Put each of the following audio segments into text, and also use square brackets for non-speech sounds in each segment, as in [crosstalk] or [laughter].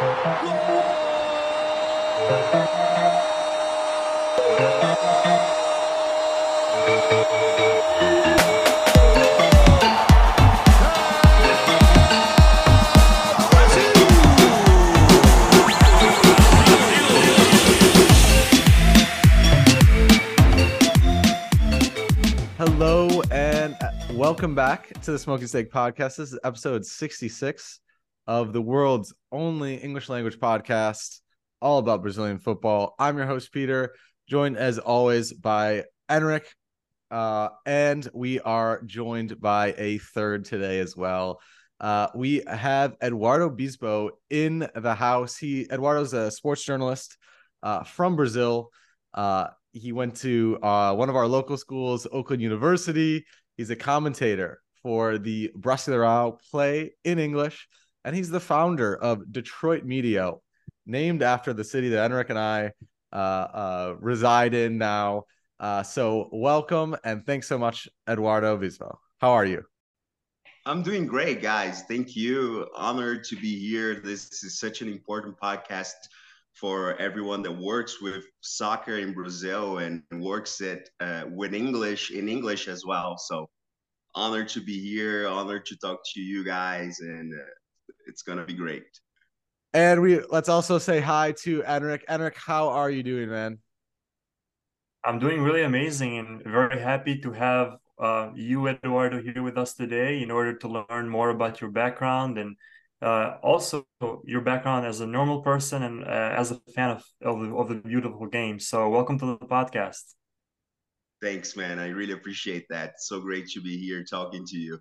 Hello and uh, welcome back to the Smoking Snake Podcast. This is episode 66 of the world's only English language podcast, all about Brazilian football. I'm your host, Peter, joined as always by Enric. Uh, and we are joined by a third today as well. Uh, we have Eduardo Bispo in the house. He Eduardo's a sports journalist uh, from Brazil. Uh, he went to uh, one of our local schools, Oakland University. He's a commentator for the Brasileirão play in English, and he's the founder of Detroit Media, named after the city that Enric and I uh, uh, reside in now. Uh, so, welcome and thanks so much, Eduardo Bispo. How are you? I'm doing great, guys. Thank you. Honored to be here. This is such an important podcast for everyone that works with soccer in Brazil and works it uh, with English in English as well. So honored to be here, honored to talk to you guys, and uh, it's gonna be great. And we let's also say hi to Enric. Enric, how are you doing, man? I'm doing really amazing and very happy to have uh, you, Eduardo, here with us today in order to learn more about your background and uh, also your background as a normal person and uh, as a fan of, of of, the, beautiful game. So, welcome to the podcast. Thanks, man. I really appreciate that. So great to be here talking to you.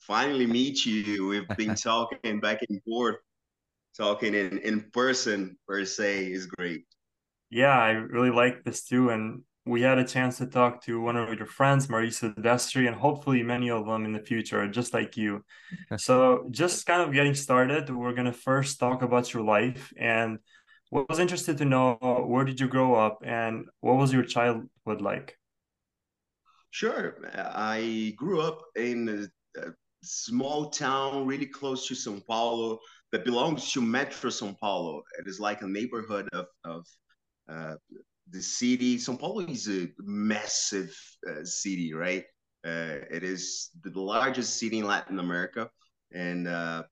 Finally, meet you. We've been [laughs] talking back and forth, talking in, in person per se is great. Yeah, I really like this too. And we had a chance to talk to one of your friends, Marisa Destri, and hopefully many of them in the future, just like you. [laughs] so, just kind of getting started, we're going to first talk about your life. And what was interested to know where did you grow up and what was your childhood like? Sure. I grew up in a, a small town really close to Sao Paulo that belongs to Metro Sao Paulo. It is like a neighborhood of, of uh, the city. São Paulo is a massive uh, city, right? Uh, it is the largest city in Latin America, and uh,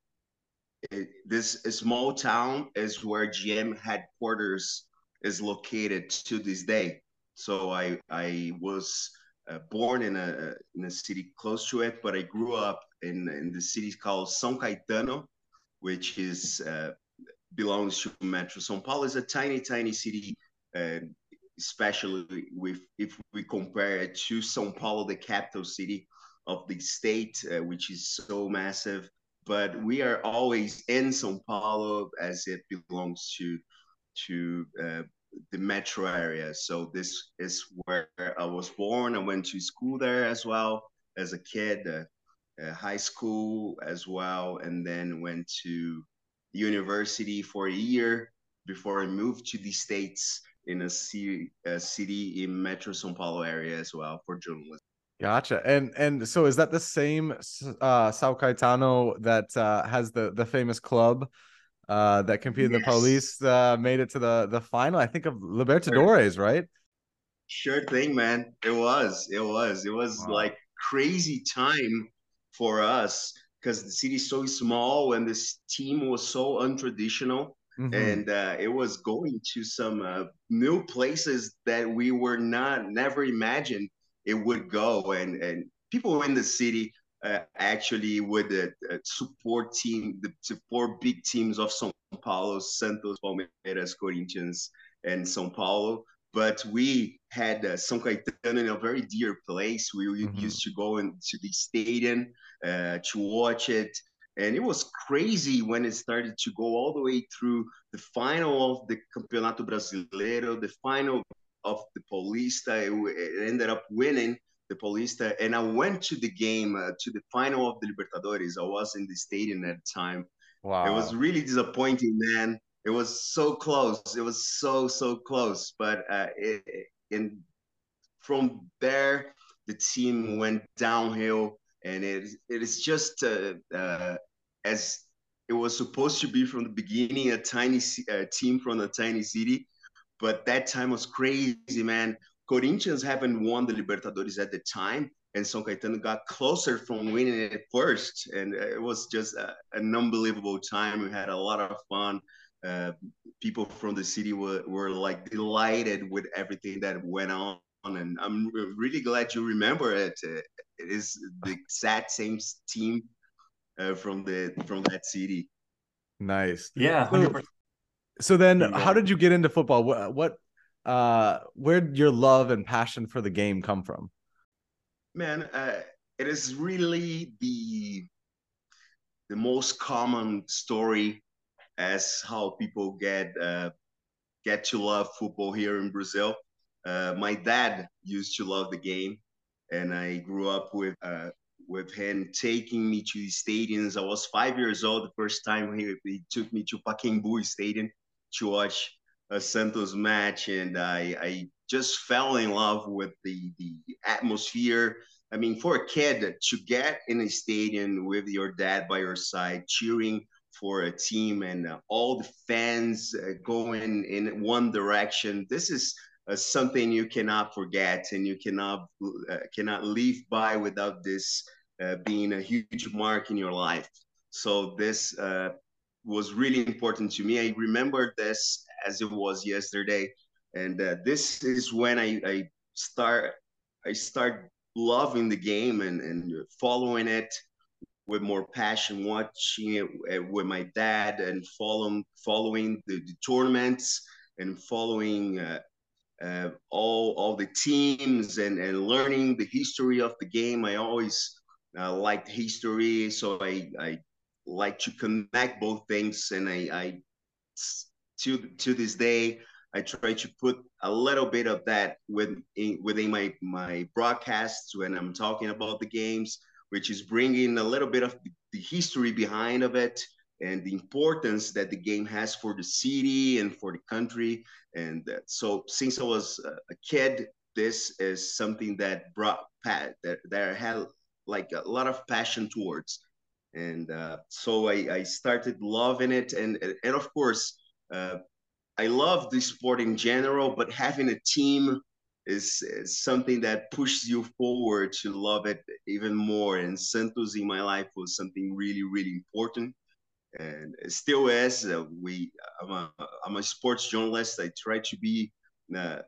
it, this small town is where GM headquarters is located to this day. So I I was uh, born in a in a city close to it, but I grew up in in the city called São Caetano, which is uh, belongs to Metro. São Paulo is a tiny tiny city uh, especially with if we compare it to São Paulo, the capital city of the state, uh, which is so massive. But we are always in São Paulo as it belongs to to uh, the metro area. So this is where I was born. I went to school there as well as a kid, uh, uh, high school as well, and then went to university for a year before I moved to the states in a city, city in Metro São Paulo area as well for journalism. Gotcha. And and so is that the same uh Sao Caetano that uh has the the famous club uh that competed yes. the police uh made it to the the final I think of Libertadores, right? Sure thing, man. It was. It was. It was wow. like crazy time for us because the city is so small and this team was so untraditional Mm-hmm. and uh, it was going to some uh, new places that we were not never imagined it would go and and people in the city uh, actually would uh, uh, support team the support big teams of São Paulo Santos Palmeiras Corinthians and São Paulo but we had uh, São Caetano in a very dear place we mm-hmm. used to go into the stadium uh, to watch it and it was crazy when it started to go all the way through the final of the Campeonato Brasileiro, the final of the Paulista. It ended up winning the Paulista. And I went to the game, uh, to the final of the Libertadores. I was in the stadium at the time. Wow. It was really disappointing, man. It was so close. It was so, so close. But uh, it, and from there, the team went downhill and it, it is just uh, uh, as it was supposed to be from the beginning a tiny uh, team from a tiny city, but that time was crazy, man. Corinthians haven't won the Libertadores at the time, and São Caetano got closer from winning it first, and it was just a, an unbelievable time. We had a lot of fun. Uh, people from the city were, were like delighted with everything that went on, and I'm really glad you remember it. Uh, it is the exact same team uh, from the from that city. Nice. Yeah. So, so then, how did you get into football? What, what uh, where did your love and passion for the game come from? Man, uh, it is really the the most common story as how people get uh, get to love football here in Brazil. Uh, my dad used to love the game, and I grew up with uh, with him taking me to the stadiums. I was five years old the first time he, he took me to Pacaembu Stadium to watch a Santos match, and I, I just fell in love with the the atmosphere. I mean, for a kid to get in a stadium with your dad by your side, cheering for a team, and uh, all the fans uh, going in one direction, this is uh, something you cannot forget, and you cannot uh, cannot leave by without this uh, being a huge mark in your life. So this uh, was really important to me. I remember this as it was yesterday, and uh, this is when I, I start I start loving the game and, and following it with more passion, watching it uh, with my dad and following following the, the tournaments and following uh, uh, all all the teams and and learning the history of the game. I always uh, liked history, so I I like to connect both things, and I I to to this day I try to put a little bit of that within within my my broadcasts when I'm talking about the games, which is bringing a little bit of the history behind of it and the importance that the game has for the city and for the country. And so, since I was a kid, this is something that brought that that I had like a lot of passion towards. And uh, so I, I started loving it, and and of course, uh, I love the sport in general, but having a team is, is, something that pushes you forward to love it even more. And Santos in my life was something really, really important and still is. Uh, we, I'm a, I'm a sports journalist. I try to be uh,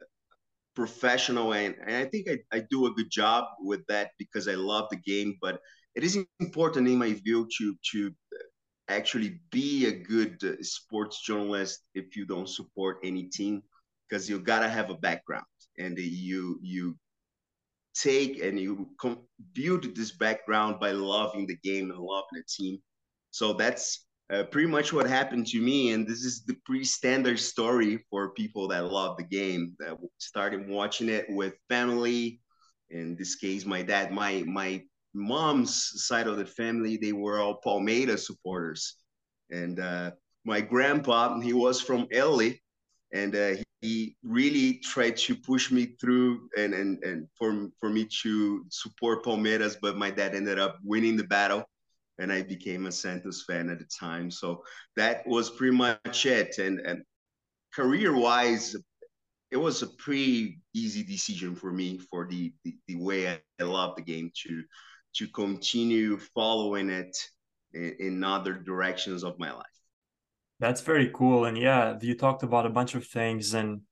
professional, and, and I think I, I do a good job with that because I love the game. But it is important, in my view, to to actually be a good uh, sports journalist if you don't support any team, because you gotta have a background, and you you take and you build this background by loving the game and loving the team. So that's uh, pretty much what happened to me. And this is the pretty standard story for people that love the game. That started watching it with family. In this case, my dad, my my mom's side of the family, they were all Palmeiras supporters, and uh, my grandpa, he was from Italy, and uh, he really tried to push me through and and and for for me to support Palmeiras, but my dad ended up winning the battle and I became a Santos fan at the time. So that was pretty much it. And, and career wise, it was a pretty easy decision for me for the, the, the way I, I love the game to to continue following it in, in other directions of my life. That's very cool. And yeah, you talked about a bunch of things. And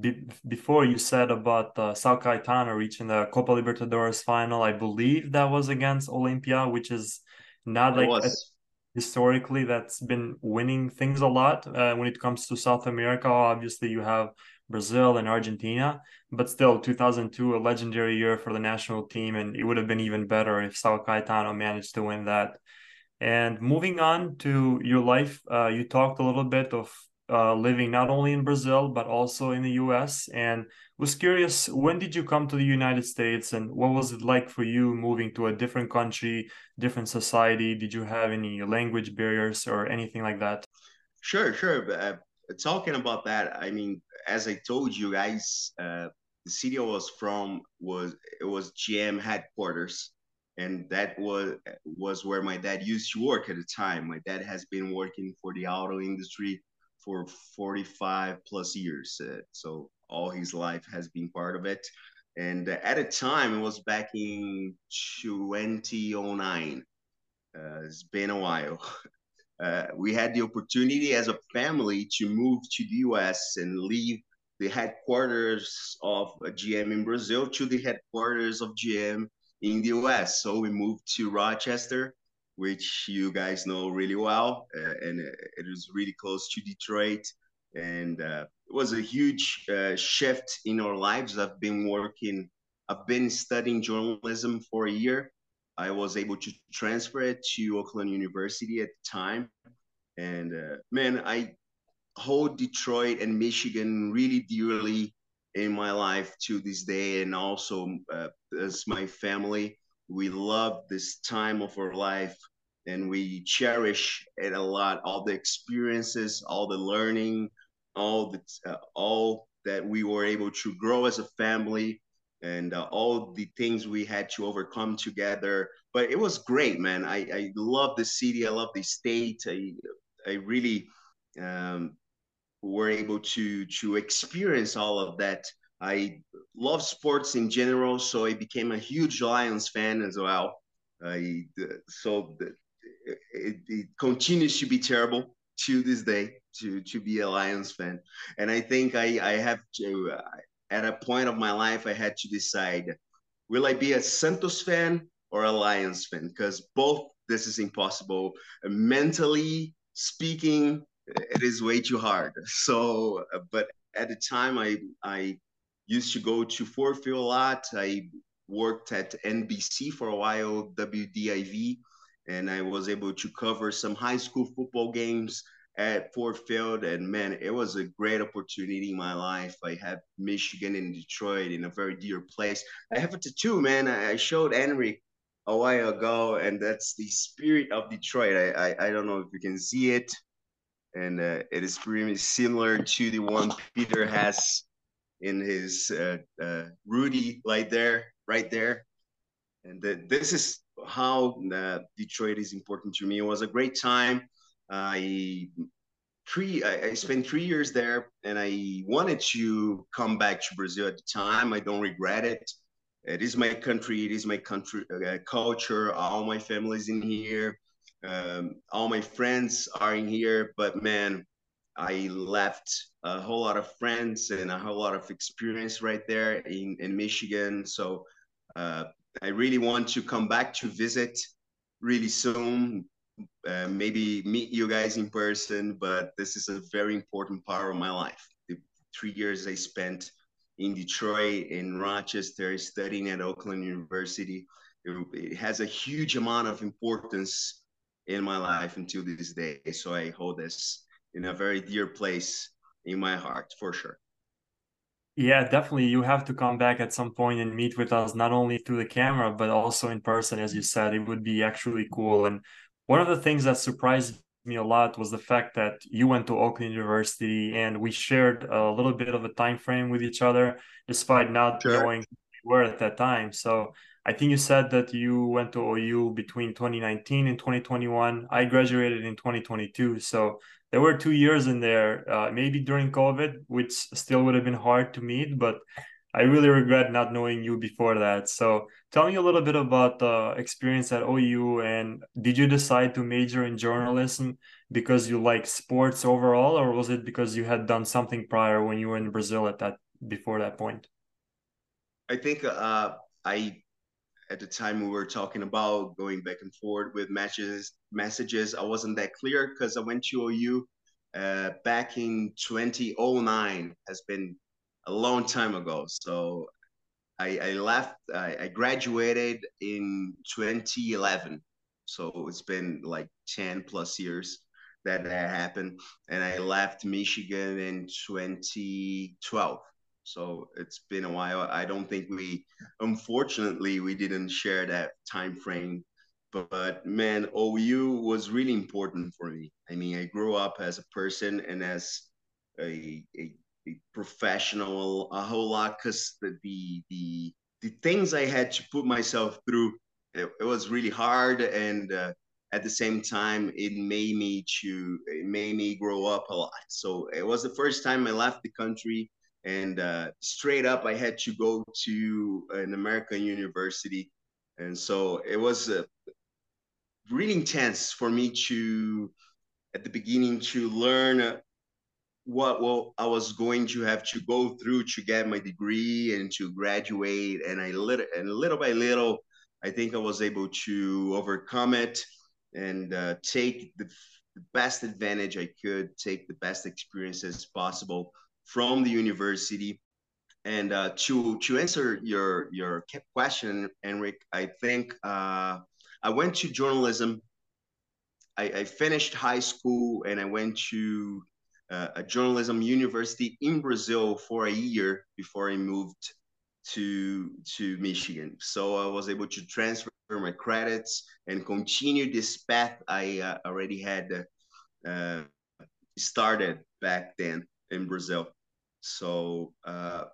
be, before you said about uh, São Caetano reaching the Copa Libertadores final, I believe that was against Olimpia, which is not like a, historically that's been winning things a lot uh, when it comes to South America. Obviously, you have Brazil and Argentina, but still 2002 a legendary year for the national team, and it would have been even better if São Caetano managed to win that. And moving on to your life, uh, you talked a little bit of uh, living not only in Brazil but also in the U.S. and was curious when did you come to the United States and what was it like for you moving to a different country, different society? Did you have any language barriers or anything like that? Sure, sure. Uh, talking about that, I mean, as I told you guys, uh, the city I was from was it was GM headquarters, and that was was where my dad used to work at the time. My dad has been working for the auto industry for 45 plus years, uh, so all his life has been part of it. And uh, at a time, it was back in 2009. Uh, it's been a while. [laughs] Uh, we had the opportunity as a family to move to the US and leave the headquarters of GM in Brazil to the headquarters of GM in the US. So we moved to Rochester, which you guys know really well, uh, and it is really close to Detroit. And uh, it was a huge uh, shift in our lives. I've been working, I've been studying journalism for a year. I was able to transfer it to Oakland University at the time. And uh, man, I hold Detroit and Michigan really dearly in my life to this day, and also uh, as my family. We love this time of our life, and we cherish it a lot. All the experiences, all the learning, all the uh, all that we were able to grow as a family, and uh, all the things we had to overcome together. But it was great, man. I I love the city. I love the state. I I really um, were able to to experience all of that. I love sports in general, so I became a huge Lions fan as well. I so it, it continues to be terrible to this day to to be a Lions fan, and I think I I have to uh, at a point of my life I had to decide will I be a Santos fan or a Lions fan because both this is impossible mentally speaking it is way too hard. [laughs] So, but at the time, I I used to go to Ford Field a lot. I worked at NBC for a while, WDIV, and I was able to cover some high school football games at Ford Field. And man, it was a great opportunity in my life. I have Michigan and Detroit in a very dear place. I have a tattoo, man. I showed Henry a while ago, and that's the spirit of Detroit. I, I, I don't know if you can see it and uh, it is pretty similar to the one Peter has in his uh, uh, Rudy right there, right there. And the, this is how uh, Detroit is important to me. It was a great time. I three I, I, spent three years there, and I wanted to come back to Brazil at the time. I don't regret it. It is my country. It is my country uh, culture. All my family's in here. Um, all my friends are in here, but man, I left a whole lot of friends and a whole lot of experience right there in, in Michigan. So uh, I really want to come back to visit really soon. Uh, maybe meet you guys in person, but this is a very important part of my life. The three years I spent in Detroit, in Rochester, studying at Oakland University, it, it has a huge amount of importance in my life until this day. So I hold this in a very dear place in my heart for sure. Yeah, definitely. You have to come back at some point and meet with us, not only through the camera, but also in person. As you said, it would be actually cool. And one of the things that surprised me a lot was the fact that you went to Oakland University and we shared a little bit of a time frame with each other, despite not sure. knowing we were at that time. So I think you said that you went to OU between 2019 and 2021. I graduated in 2022. So there were two years in there, uh, maybe during COVID, which still would have been hard to meet, but I really regret not knowing you before that. So tell me a little bit about the experience at OU and did you decide to major in journalism because you like sports overall, or was it because you had done something prior when you were in Brazil at that before that point? I think uh, I at the time we were talking about going back and forth with matches messages i wasn't that clear because i went to ou uh, back in 2009 has been a long time ago so i, I left I, I graduated in 2011 so it's been like 10 plus years that that happened and i left michigan in 2012 so it's been a while. I don't think we, unfortunately, we didn't share that time frame. But, man, OU was really important for me. I mean, I grew up as a person and as a, a professional a whole lot because the, the the the things I had to put myself through it, it was really hard and uh, at the same time it made me to it made me grow up a lot. So it was the first time i left the country and uh, straight up i had to go to an american university. And so it was uh, really intense for me to at the beginning to learn what well I was going to have to go through to get my degree and to graduate and I little and little by little I think I was able to overcome it and uh, take the, the, best advantage I could, take the best experiences possible from the university. And uh, to to answer your your question, Enric, I think uh, I went to journalism. I, I, finished high school and I went to uh, a journalism university in Brazil for a year before I moved to to Michigan. So I was able to transfer my credits and continue this path I uh, already had uh, started back then in Brazil. So uh,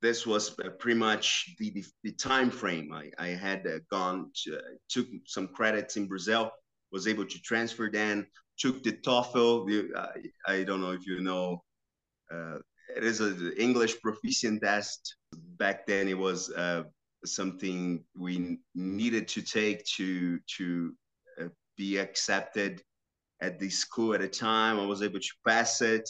this was uh, pretty much the, the, the time frame. I, I had uh, gone to, took some credits in Brazil, was able to transfer then, took the TOEFL. I, I don't know if you know, uh, it is an English proficient test. Back then, it was uh, something we needed to take to to uh, be accepted at the school at a time. I was able to pass it,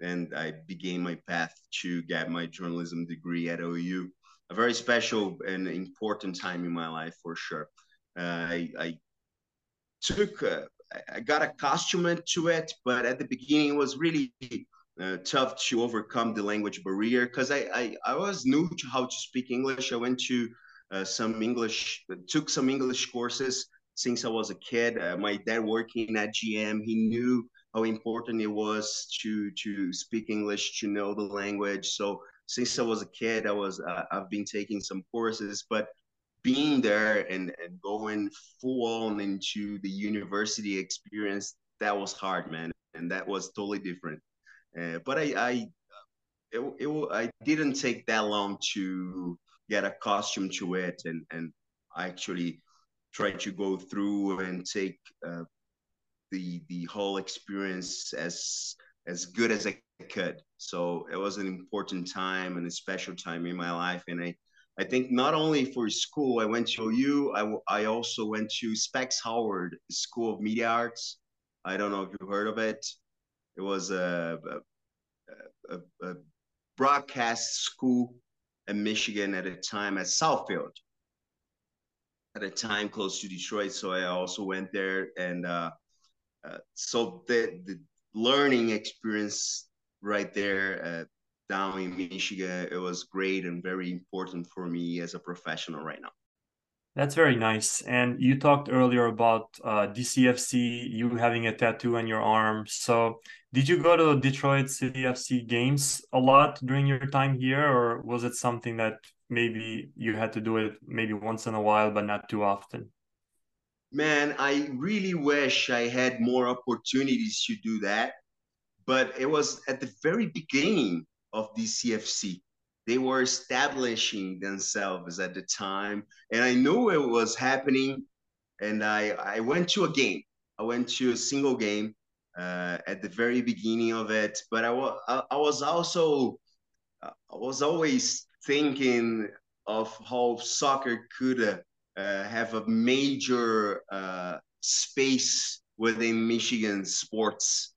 and I began my path to get my journalism degree at OU. A very special and important time in my life for sure. Uh, I, I, took, uh, I got accustomed to it, but at the beginning it was really uh, tough to overcome the language barrier because I, I, I was new to how to speak English. I went to uh, some English, took some English courses since I was a kid. Uh, my dad working at GM, he knew how important it was to to speak English, to know the language. So since I was a kid, I was uh, I've been taking some courses, but being there and, and going full on into the university experience, that was hard, man, and that was totally different. Uh, but I, I it, it, I didn't take that long to get accustomed to it and and I actually try to go through and take uh, the the whole experience as as good as I could. So it was an important time and a special time in my life, and I I think not only for school, I went to OU. I, I also went to Specs Howard School of Media Arts. I don't know if you heard of it. It was a, a, a, a broadcast school in Michigan at a time at Southfield, at a time close to Detroit. So I also went there, and uh, uh, so the the learning experience right there uh, down in Michigan, it was great and very important for me as a professional right now. That's very nice. And you talked earlier about uh, DCFC, you having a tattoo on your arm. So, did you go to Detroit City FC games a lot during your time here, or was it something that maybe you had to do it maybe once in a while, but not too often? Man, I really wish I had more opportunities to do that. But it was at the very beginning of DCFC they were establishing themselves at the time and i knew it was happening and i i went to a game. I went to a single game uh, at the very beginning of it but i, was I was also i was always thinking of how soccer could uh, uh, have a major uh, space within michigan sports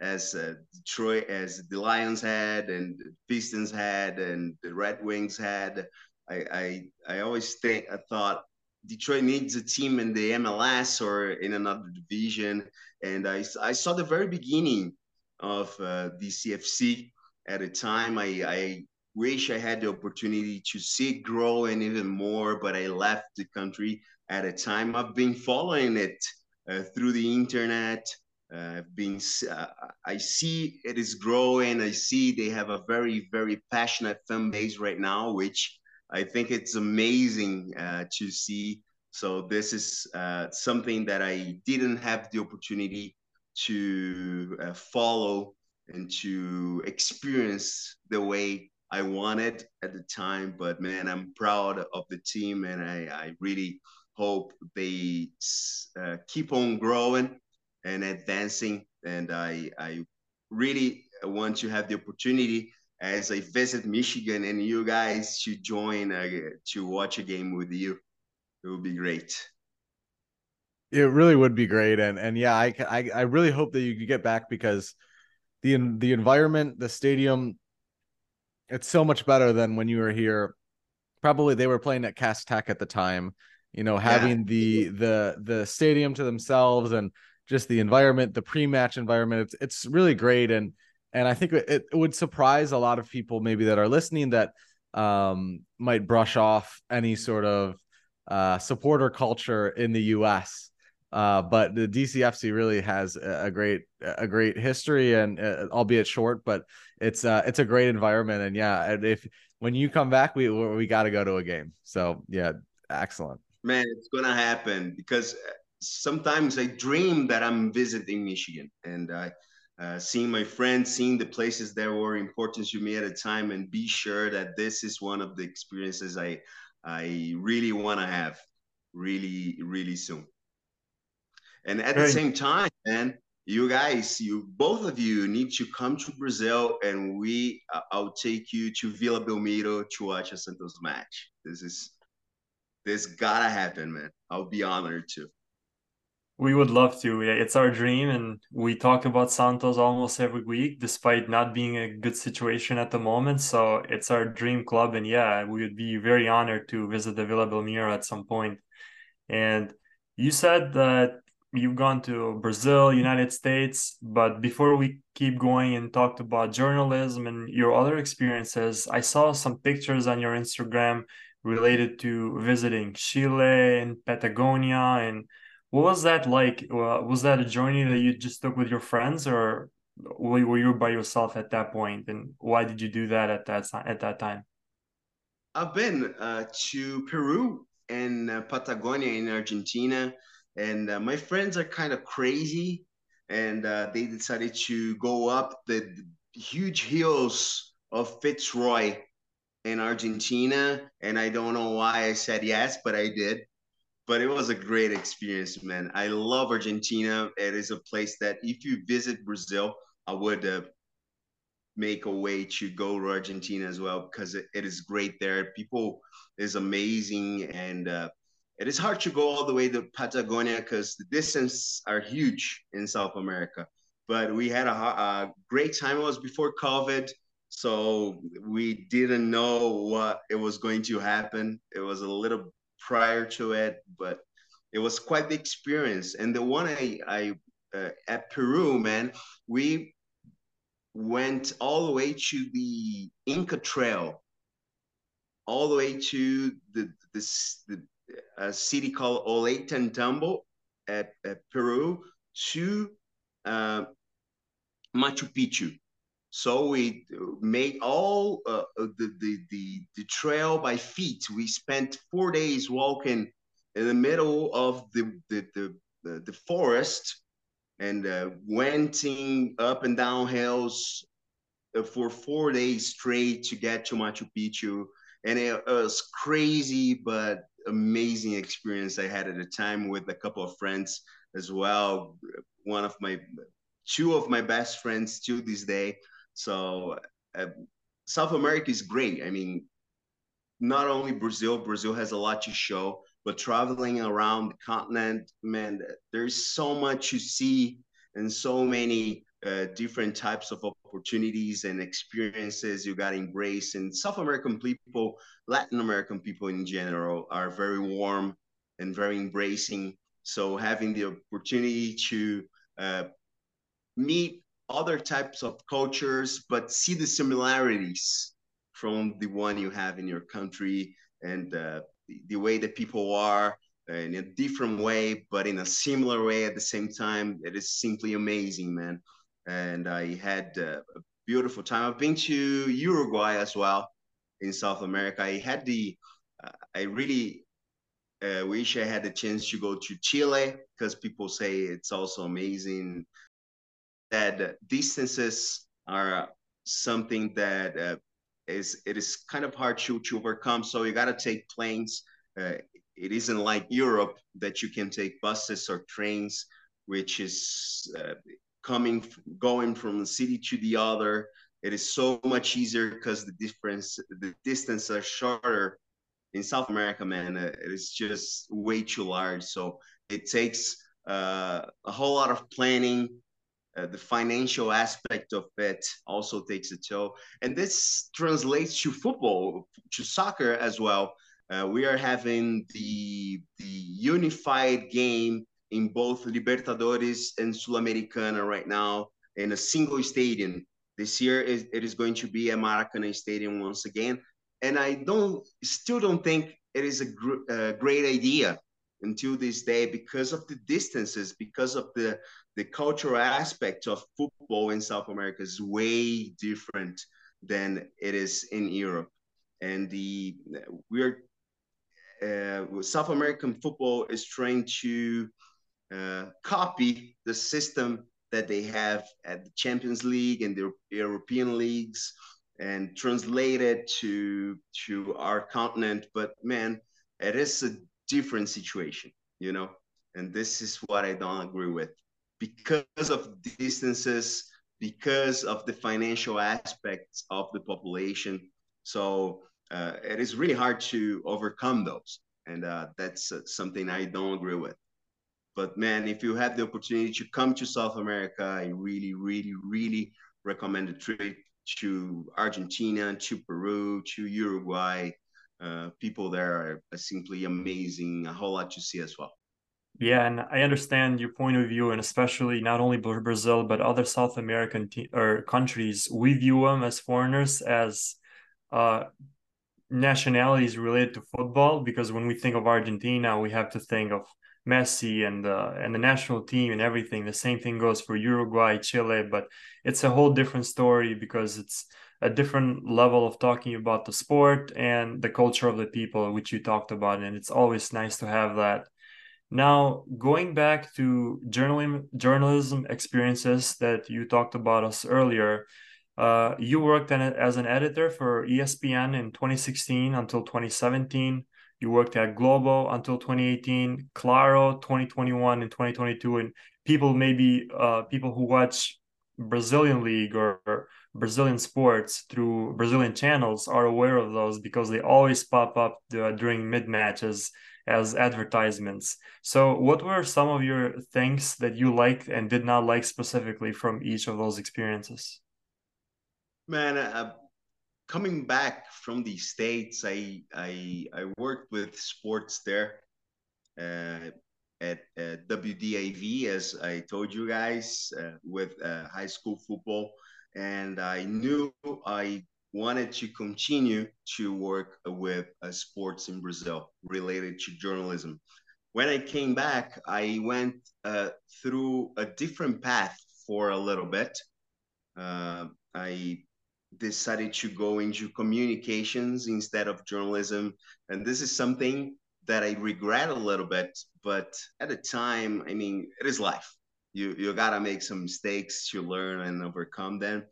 as uh, Detroit, as the Lions had, and Pistons had, and the Red Wings had. I, I, I always think I thought Detroit needs a team in the MLS or in another division, and I, I saw the very beginning of uh, DCFC at a time. I, I wish I had the opportunity to see it grow and even more, but I left the country at a time. I've been following it uh, through the internet uh, been uh, I see it is growing. I see they have a very very passionate fan base right now, which I think it's amazing uh, to see. So this is uh, something that I didn't have the opportunity to uh, follow and to experience the way I wanted at the time. But man, I'm proud of the team, and I, I really hope they uh, keep on growing and advancing. And I, I really want to have the opportunity as I visit Michigan and you guys to join uh, to watch a game with you. It would be great. It really would be great, and and yeah, I I, I really hope that you could get back because the the environment, the stadium, it's so much better than when you were here. Probably they were playing at Cass Tech at the time. You know, having yeah. the the the stadium to themselves and just the environment, the pre-match environment, it's it's really great and and I think it, it would surprise a lot of people maybe that are listening that um, might brush off any sort of uh, supporter culture in the U.S. Uh, but the DCFC really has a great a great history and uh, albeit short, but it's uh, it's a great environment and yeah, if when you come back, we we got to go to a game. So yeah, excellent. Man, it's gonna happen because sometimes I dream that I'm visiting Michigan and I uh, seeing my friends, seeing the places that were important to me at a time, and be sure that this is one of the experiences I I really want to have, really really soon. And at the same time, man, you guys, you both of you need to come to Brazil, and we uh, I'll take you to Vila Belmiro to watch a Santos match. This is this gotta happen, man. I'll be honored to. We would love to. It's our dream, and we talk about Santos almost every week, despite not being a good situation at the moment. So it's our dream club, and yeah, we would be very honored to visit the Vila Belmiro at some point. And you said that you've gone to Brazil, United States, but before we keep going and talk about journalism and your other experiences, I saw some pictures on your Instagram related to visiting Chile and Patagonia and what was that like? Was that a journey that you just took with your friends, or were you by yourself at that point? And why did you do that at that at that time? I've been uh, to Peru and uh, Patagonia in Argentina, and uh, my friends are kind of crazy, and uh, they decided to go up the huge hills of Fitzroy in Argentina, and I don't know why I said yes, but I did but it was a great experience, man. I love Argentina. It is a place that if you visit Brazil, I would uh, make a way to go to Argentina as well because it, it is great there. People is amazing, and uh, it is hard to go all the way to Patagonia because the distance are huge in South America. But we had a, a great time. It was before COVID, so we didn't know what it was going to happen. It was a little prior to it, but it was quite the experience. And the one I, I uh, at Peru, man, we went all the way to the Inca Trail, all the way to the this the city called Ollantaytambo at, at Peru to uh, Machu Picchu. So we made all uh, the, the, the, the trail by feet. We spent four days walking in the middle of the, the, the, the, the forest and uh, went up and down hills uh, for four days straight to get to Machu Picchu. And it was crazy, but amazing experience I had at the time with a couple of friends as well. One of my, two of my best friends to this day. So uh, South America is great. I mean, not only Brazil, Brazil has a lot to show, but traveling around the continent, man, there's so much to see and so many uh, different types of opportunities and experiences you got to embrace. And South American people, Latin American people in general, are very warm and very embracing. So having the opportunity to uh, meet other types of cultures, but see the similarities from the one you have in your country and uh, the, way that people are in a different way, but in a similar way at the same time. It is simply amazing, man. And I had uh, a beautiful time. I've been to Uruguay as well in South America. I had the, uh, I really uh, wish I had the chance to go to Chile because people say it's also amazing that distances are something that uh, is it is kind of hard to, to overcome. So you got to take planes. Uh, it isn't like Europe that you can take buses or trains, which is uh, coming going from the city to the other. It is so much easier because the difference, the distance are shorter. In South America, man, uh, it is just way too large. So it takes uh, a whole lot of planning. Uh, the financial aspect of it also takes a toll, and this translates to football, to soccer as well. Uh, we are having the the unified game in both Libertadores and Sul-Americana right now in a single stadium. This year is, it is going to be a Maracanã Stadium once again, and I don't still don't think it is a, gr- a great idea until this day because of the distances, because of the the cultural aspect of football in South America is way different than it is in Europe and the we're uh, South American football is trying to uh, copy the system that they have at the Champions League and the European leagues and translate it to to our continent. But man, it is a different situation, you know. And this is what I don't agree with because of distances, because of the financial aspects of the population. So uh, it is really hard to overcome those. And uh, that's uh, something I don't agree with. But man, if you have the opportunity to come to South America, I really, really, really recommend a trip to Argentina, to Peru, to Uruguay. Uh, people there are simply amazing. A whole lot to see as well. Yeah, and I understand your point of view, and especially not only Brazil but other South American or countries. We view them as foreigners as uh, nationalities related to football because when we think of Argentina, we have to think of Messi and the and the national team and everything. The same thing goes for Uruguay, Chile, but it's a whole different story because it's a different level of talking about the sport and the culture of the people, which you talked about, and it's always nice to have that. Now, going back to journalism journalism experiences that you talked about us earlier, uh, you worked as an editor for ESPN in 2016 until 2017. You worked at Globo until 2018, Claro 2021 and 2022. And people maybe uh, people who watch Brazilian league or, Brazilian sports through Brazilian channels are aware of those because they always pop up the, during mid matches as advertisements. So, what were some of your things that you liked and did not like specifically from each of those experiences? Man, uh, coming back from the states, I I I worked with sports there uh, at uh, WDIV, as I told you guys, uh, with uh, high school football, and I knew I wanted to continue to work with uh, sports in Brazil related to journalism. When I came back, I went through a different path for a little bit. I decided to go into communications instead of journalism. And this is something that I regret a little bit, but at the time, I mean, it is life. You you gotta make some mistakes to learn and overcome them.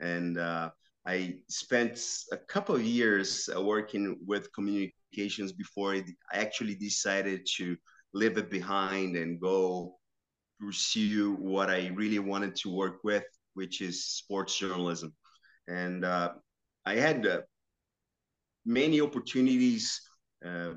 And uh, I spent a couple of years uh, working with communications before I actually decided to leave it behind and go pursue what I really wanted to work with, which is sports journalism and uh, I had uh, many opportunities. Uh,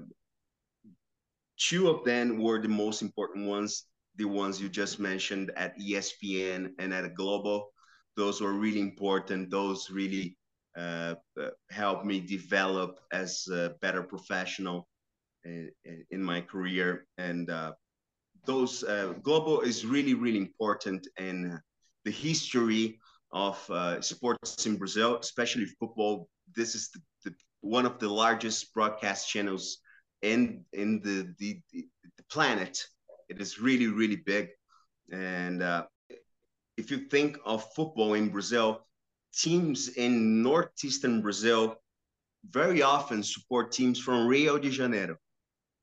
two of them were the most important ones, the ones you just mentioned at ESPN and at Globo. Those were really important. Those really uh, uh, helped me develop as a better professional in, in my career. And uh, those Globo is really, really important in the history of uh, sports in Brazil, especially football. This is the, the, one of the largest broadcast channels in in the, the, the planet. It is really really big, and uh, if you think of football in Brazil, teams in northeastern Brazil very often support teams from Rio de Janeiro,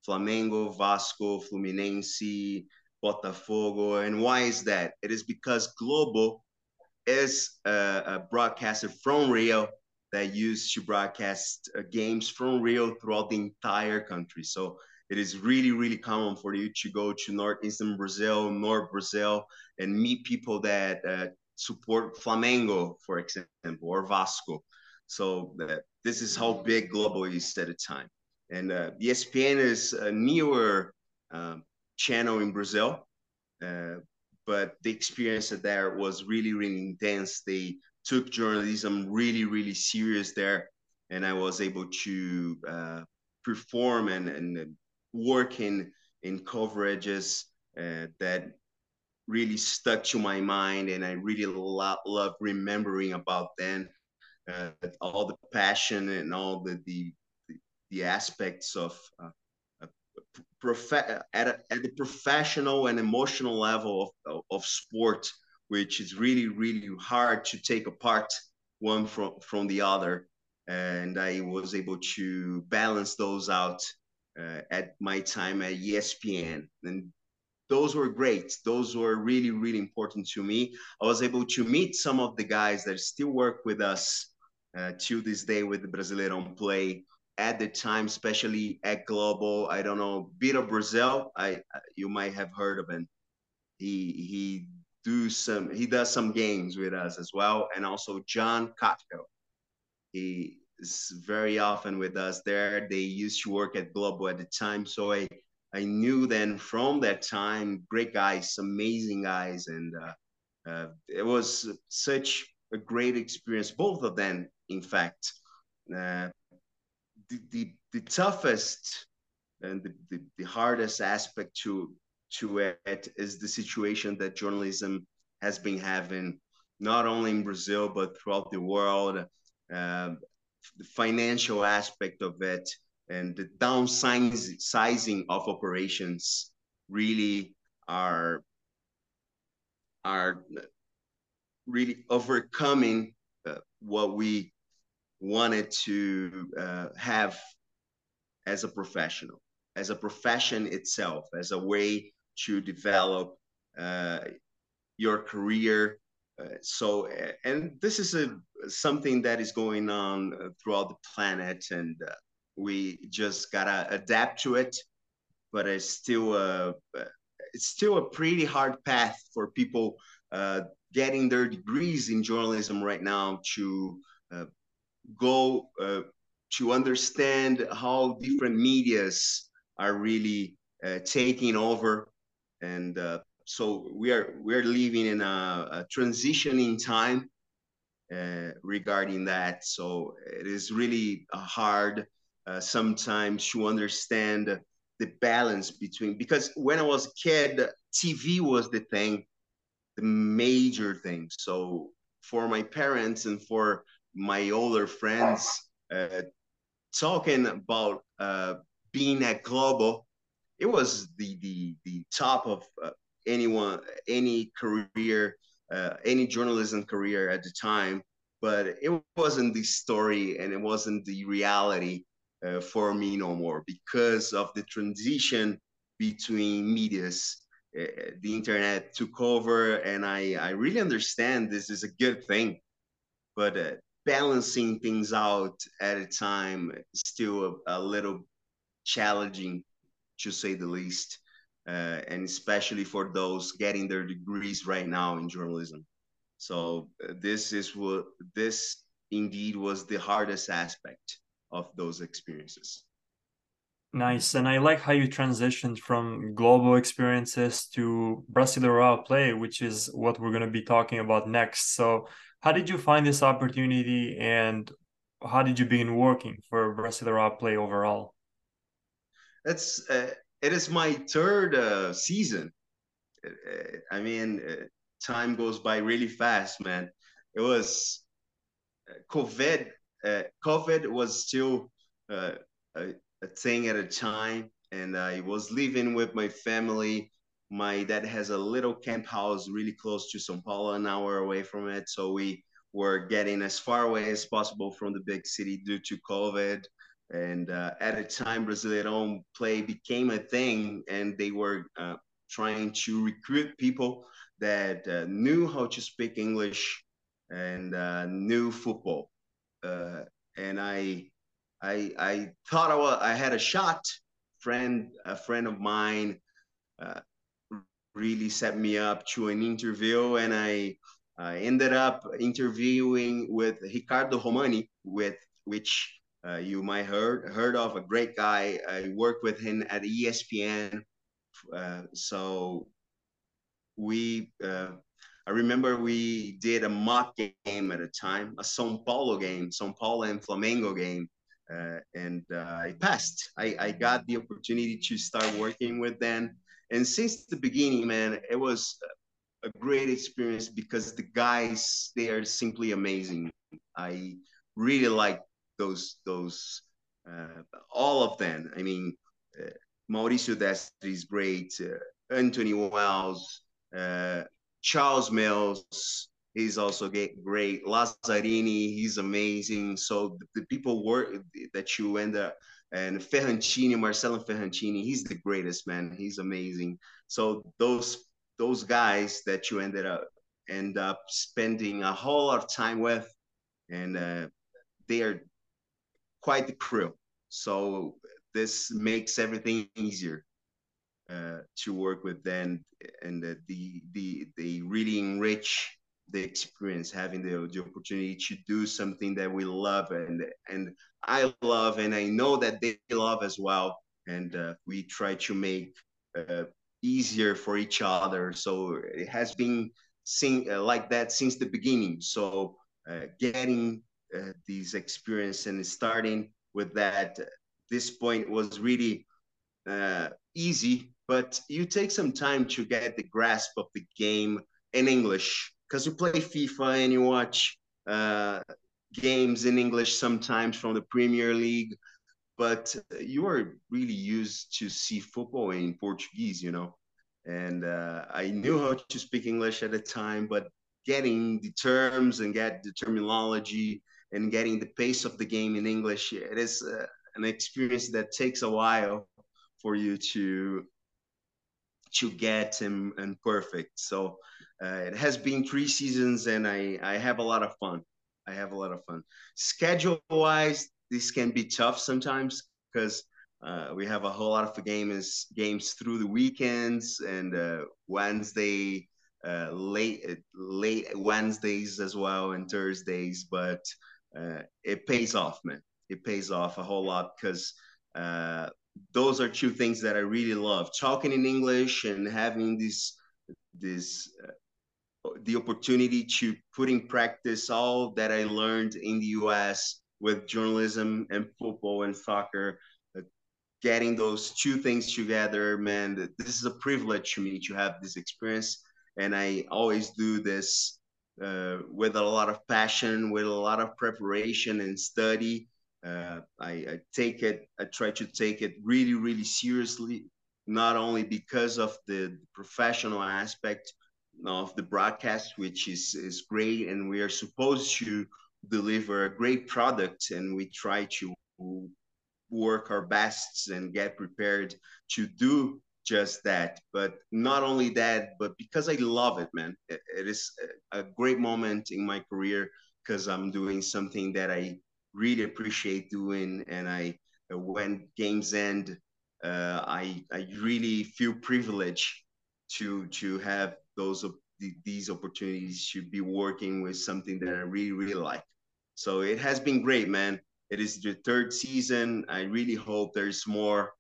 Flamengo, Vasco, Fluminense, Botafogo. And why is that? It is because Globo is a, a broadcaster from Rio that used to broadcast uh, games from Rio throughout the entire country. So it is really, really common for you to go to northeastern Brazil, North Brazil, and meet people that uh, support Flamengo, for example, or Vasco. So uh, this is how big Globo is at the time. And uh, ESPN is a newer um, channel in Brazil, uh, but the experience there was really, really intense. They took journalism really, really serious there, and I was able to uh, perform and, and work in, in coverages uh, that really stuck to my mind, and I really lo- love remembering about them. Uh, all the passion and all the the, the aspects of uh, prof- at, a, at the professional and emotional level of, of, sport, which is really, really hard to take apart one from, from the other. And I was able to balance those out uh, at my time at ESPN. And those were great. Those were really, really important to me. I was able to meet some of the guys that still work with us uh, to this day with the Brasileirão Play at the time, especially at Globo. I don't know, Bito Brazil. I you might have heard of him. He he do some he does some games with us as well, and also John Cotfield. He is very often with us there. They used to work at Globo at the time, so I I knew then from that time, great guys, amazing guys, and uh, uh, it was such a great experience. Both of them, in fact. Uh, the, the, the toughest and the, the, the, hardest aspect to to it is the situation that journalism has been having not only in Brazil but throughout the world. Uh, the financial aspect of it and the downsizing of operations really are are really overcoming uh, what we wanted to uh, have as a professional, as a profession itself, as a way to develop uh, your career. Uh, so, and this is a something that is going on uh, throughout the planet, and uh, we just gotta adapt to it. But it's still a it's still a pretty hard path for people uh, getting their degrees in journalism right now to go uh, to understand how different medias are really uh, taking over. And uh, so we are we are living in a, a transitioning time uh, regarding that. So it is really hard uh, sometimes to understand the balance between because when i was a kid tv was the thing the major thing. So for my parents and for my older friends uh, talking about uh, being at Globo. It was the the the top of uh, anyone any career, uh, any journalism career at the time. But it wasn't the story and it wasn't the reality uh, for me no more because of the transition between medias. Uh, the internet took over, and I I really understand this is a good thing, but balancing things out at a time still a, a little challenging to say the least uh, and especially for those getting their degrees right now in journalism so uh, this is what this indeed was the hardest aspect of those experiences Nice. And I like how you transitioned from Globo experiences to Brasileirão play, which is what we're going to be talking about next. So how did you find this opportunity and how did you begin working for Brasileirão Play overall? It's uh, it is my third uh, season. Uh, I mean, uh, time goes by really fast, man. It was uh, COVID. Uh, COVID was still a, a thing at a time, and I was living with my family my dad has a little camp house really close to São Paulo, an hour away from it. So we were getting as far away as possible from the big city due to COVID. And uh, at a time, Brasileirão play became a thing, and they were uh, trying to recruit people that uh, knew how to speak English and uh, knew football. Uh, and I, I, I thought I, was, I had a shot friend, a friend of mine, uh, really set me up to an interview, and I I ended up interviewing with Ricardo Romani, with which uh, you might heard heard of a great guy. I worked with him at ESPN, uh, so we. Uh, I remember we did a mock game at a time, a São Paulo game, São Paulo and Flamengo game, uh, and uh, I passed. I, I got the opportunity to start working with them, and since the beginning, man, it was a great experience because the guys they are simply amazing. I really like those those uh, all of them. I mean, uh, Mauricio Destri is great. Uh, Anthony Wells, uh, Charles Mills, he's also great. Lazzarini, he's amazing. So the, the people work that you end up and Ferrantini, Marcelo Ferrantini, he's the greatest man. He's amazing. So those those guys that you ended up end up spending a whole lot of time with, and uh, they are quite the crew. So this makes everything easier uh, to work with them, and uh, the the they really enrich the experience, having the, the opportunity to do something that we love and and I love, and I know that they love as well. And uh, we try to make uh, easier for each other. So it has been sing, uh, like that since the beginning. So uh, getting uh, these experience and starting with that, this point was really uh, easy. But you take some time to get the grasp of the game in English because you play FIFA and you watch uh, games in English sometimes from the Premier League, but you are really used to see football in Portuguese, you know. And uh, I knew how to speak English at the time, but getting the terms and get the terminology and getting the pace of the game in English, it is uh, an experience that takes a while for you to to get and, and perfect. So uh, it has been three seasons, and I I have a lot of fun. I have a lot of fun. Schedule wise, this can be tough sometimes because uh, we have a whole lot of games games through the weekends and uh, Wednesday uh, late late Wednesdays as well and Thursdays. But uh, it pays off, man. It pays off a whole lot because uh, those are two things that I really love: talking in English and having this this uh, the opportunity to put in practice all that I learned in the US with journalism and football and soccer. Getting those two things together, man, this is a privilege to me to have this experience. And I always do this uh, with a lot of passion, with a lot of preparation and study. Uh, I, I take it, I try to take it really, really seriously, not only because of the professional aspect, of the broadcast, which is, is great. And we are supposed to deliver a great product and we try to work our best and get prepared to do just that. But not only that, but because I love it, man, it, it is a great moment in my career because I'm doing something that I really appreciate doing. And I, when games end, uh, I, I really feel privileged to, to have those of these opportunities should be working with something that I really really like. So it has been great, man. It is the third season. I really hope there's more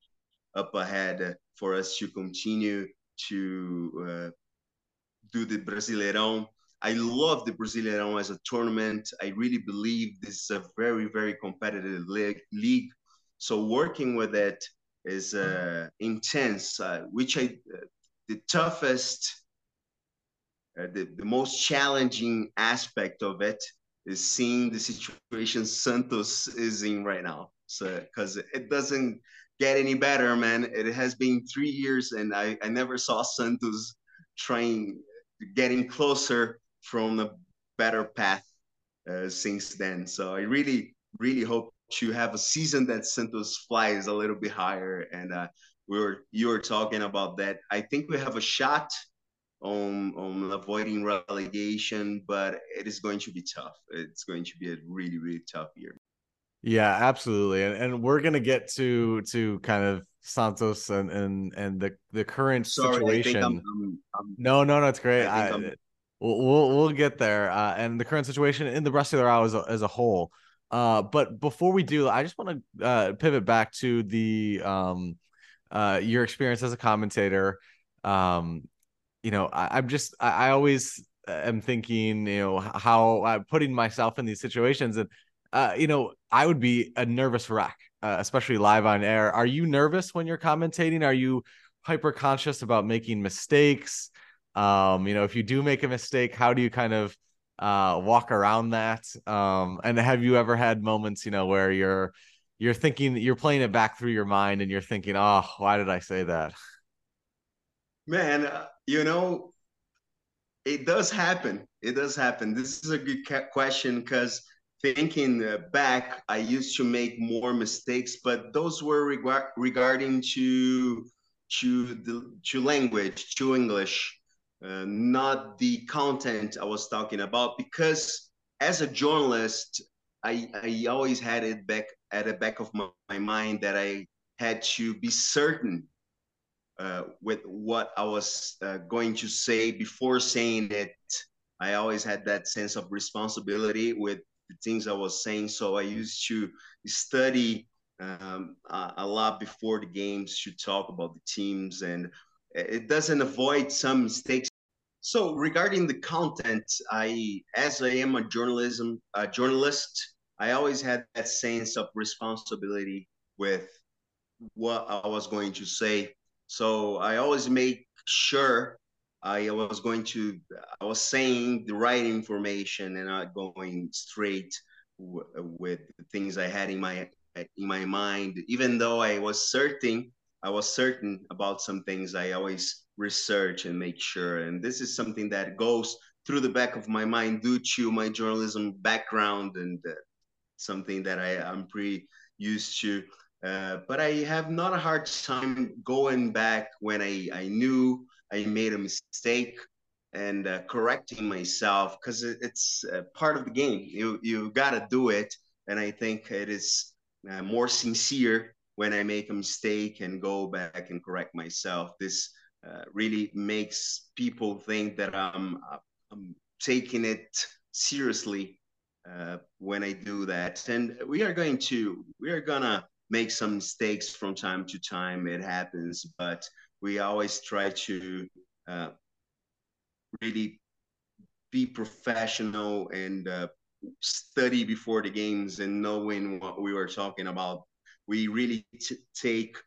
up ahead for us to continue to uh, do the Brasileirão. I love the Brasileirão as a tournament. I really believe this is a very, very competitive league. league. So working with it is uh, intense, uh, which I, uh, the toughest uh, the, the most challenging aspect of it is seeing the situation Santos is in right now. So, because it doesn't get any better, man. It has been three years, and I, I never saw Santos trying getting closer from a better path uh, since then. So I really, really hope to have a season that Santos flies a little bit higher. And uh, we were you were talking about that. I think we have a shot on on avoiding relegation, but it is going to be tough. It's going to be a really really tough year. Yeah, absolutely. And and we're gonna get to to kind of Santos and and and the the current Sorry, situation. I'm, I'm, I'm, no, no, no, it's great. I I, we'll, we'll we'll get there. Uh, and the current situation in the rest of their hours as a, as a whole. Uh, but before we do, I just want to uh, pivot back to the um, uh, your experience as a commentator. Um, you know, I, am just I, I, always am thinking, you know, how I'm putting myself in these situations, and uh, you know, I would be a nervous wreck, uh, especially live on air. Are you nervous when you're commentating? Are you hyper conscious about making mistakes? Um, you know, if you do make a mistake, how do you kind of uh, walk around that? Um, and have you ever had moments, you know, where you're you're thinking you're playing it back through your mind and you're thinking, oh, why did I say that? Man, uh, you know, it does happen. It does happen. This is a good question because thinking back, I used to make more mistakes, but those were reg- regarding to to the to language, to English, uh, not the content I was talking about. Because as a journalist, I I always had it back at the back of my, my mind that I had to be certain uh, with what I was uh, going to say before saying it. I always had that sense of responsibility with the things I was saying. So I used to study um, a, lot before the games to talk about the teams, and it doesn't avoid some mistakes. So regarding the content, I, as I am a journalism a journalist, I always had that sense of responsibility with what I was going to say. So I always make sure I was going to, I was saying the right information and not going straight w- with the things I had in my in my mind. Even though I was certain, I was certain about some things. I always research and make sure. And this is something that goes through the back of my mind due to my journalism background and uh, something that I, I'm pretty used to. Uh, but I have not a hard time going back when I, I knew I made a mistake and uh, correcting myself because it's uh, part of the game. You you got to do it, and I think it is uh, more sincere when I make a mistake and go back and correct myself. This uh, really makes people think that I'm I'm taking it seriously when I do that. And we are going to we are gonna make some mistakes from time to time. It happens, but we always try to uh, really be professional and uh, study before the games and knowing what we were talking about. We really take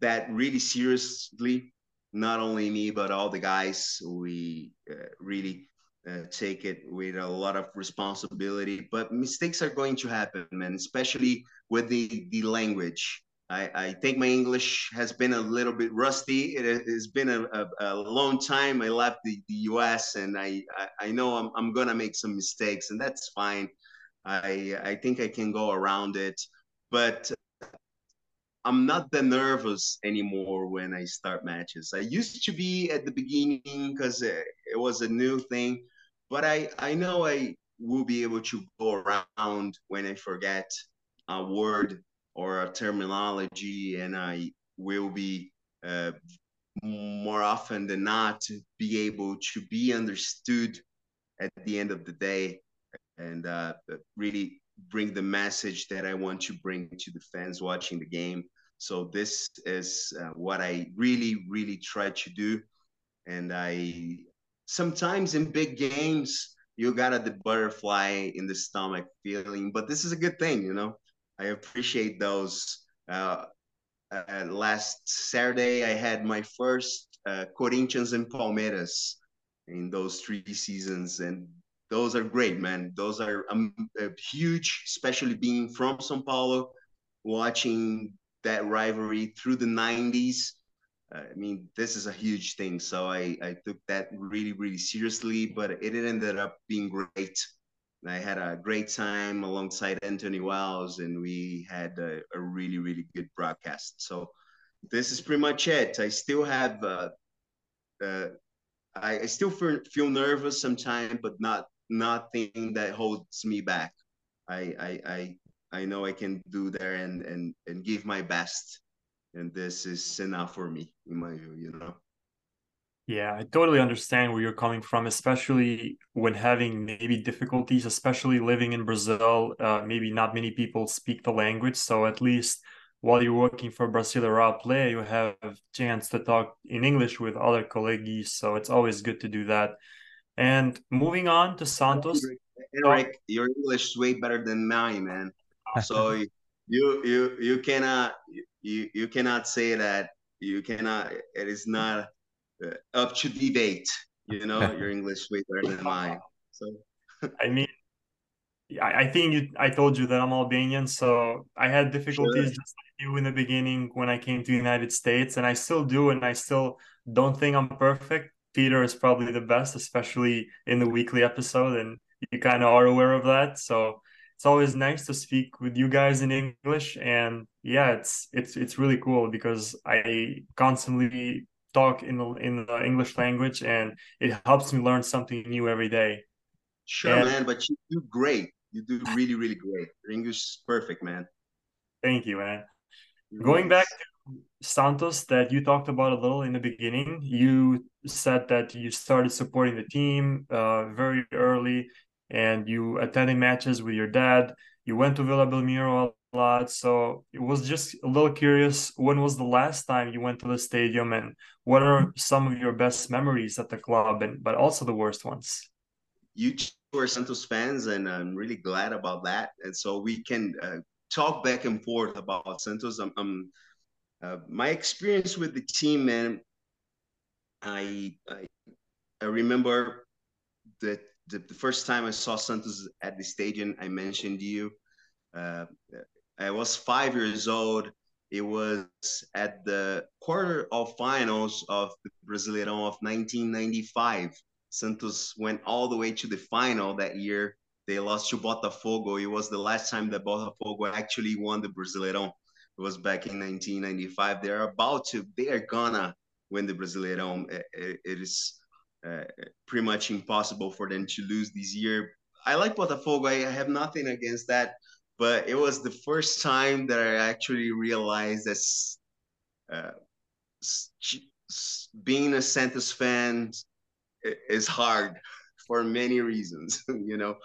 that really seriously. Not only me, but all the guys. We uh, really uh, take it with a lot of responsibility. But mistakes are going to happen, man, especially with the the language. I, I think my English has been a little bit rusty. It has been a, a, a long time. I left the, the US and I, I, I know I'm, I'm going to make some mistakes, and that's fine. I, I think I can go around it. But I'm not that nervous anymore when I start matches. I used to be at the beginning because it, it was a new thing, but I, I know I will be able to go around when I forget a word or a terminology, and I will be uh, more often than not be able to be understood at the end of the day and uh, really bring the message that I want to bring to the fans watching the game. So this is uh, what I really, really try to do. And I sometimes in big games, you got the butterfly in the stomach feeling, but this is a good thing, you know. I appreciate those. Uh, uh, last Saturday, I had my first uh, Corinthians and Palmeiras in those three seasons, and those are great, man. Those are um, uh, huge, especially being from São Paulo, watching that rivalry through the 90s. Uh, I mean, this is a huge thing. So I, I took that really, really seriously, but it ended up being great. I had a great time alongside Anthony Wells, and we had a, a really, really good broadcast. So this is pretty much it. I still have, uh, uh, I, still feel, feel nervous sometimes, but not nothing that holds me back. I, I, I I know I can do there and and and give my best, and this is enough for me in my view. You know. Yeah, I totally understand where you're coming from, especially when having maybe difficulties, especially living in Brazil. Uh, maybe not many people speak the language, so at least while you're working for Brasileirão Play, you have a chance to talk in English with other colleagues. So it's always good to do that. And moving on to Santos. Enric, your English is way better than mine, man. [laughs] So you you you cannot you you cannot say that you cannot. It is not Uh, up to debate. You know, [laughs] your English way better than mine. So I mean, I, I think you, I told you that I'm Albanian, so I had difficulties sure. just like you in the beginning when I came to the United States, and I still do, and I still don't think I'm perfect. Peter is probably the best, especially in the weekly episode, and you kind of are aware of that. So it's always nice to speak with you guys in English, and yeah, it's it's it's really cool because I constantly talk in the in the English language, and it helps me learn something new every day. Sure, and, man, but you do great. You do really, really great. Your English is perfect, man. Thank you, man. Yes. Going back to Santos, that you talked about a little in the beginning, you said that you started supporting the team uh, very early, and you attended matches with your dad. You went to Vila Belmiro lot, so it was just a little curious. When was the last time you went to the stadium, and what are some of your best memories at the club, and but also the worst ones? You are Santos fans, and I'm really glad about that. And so we can uh, talk back and forth about Santos. I'm, I'm uh, my experience with the team, man. I I, I remember that the, the, first time I saw Santos at the stadium, I mentioned you. Uh, I was five years old. It was at the quarter of finals of the Brasileirão of 1995. Santos went all the way to the final that year. They lost to Botafogo. It was the last time that Botafogo actually won the Brasileirão. It was back in 1995. They're about to, they are gonna win the Brasileirão. it, it is uh, pretty much impossible for them to lose this year. I like Botafogo. I have nothing against that, but it was the first time that I actually realized that uh, being a Santos fan is hard [laughs] for many reasons, [laughs] you know,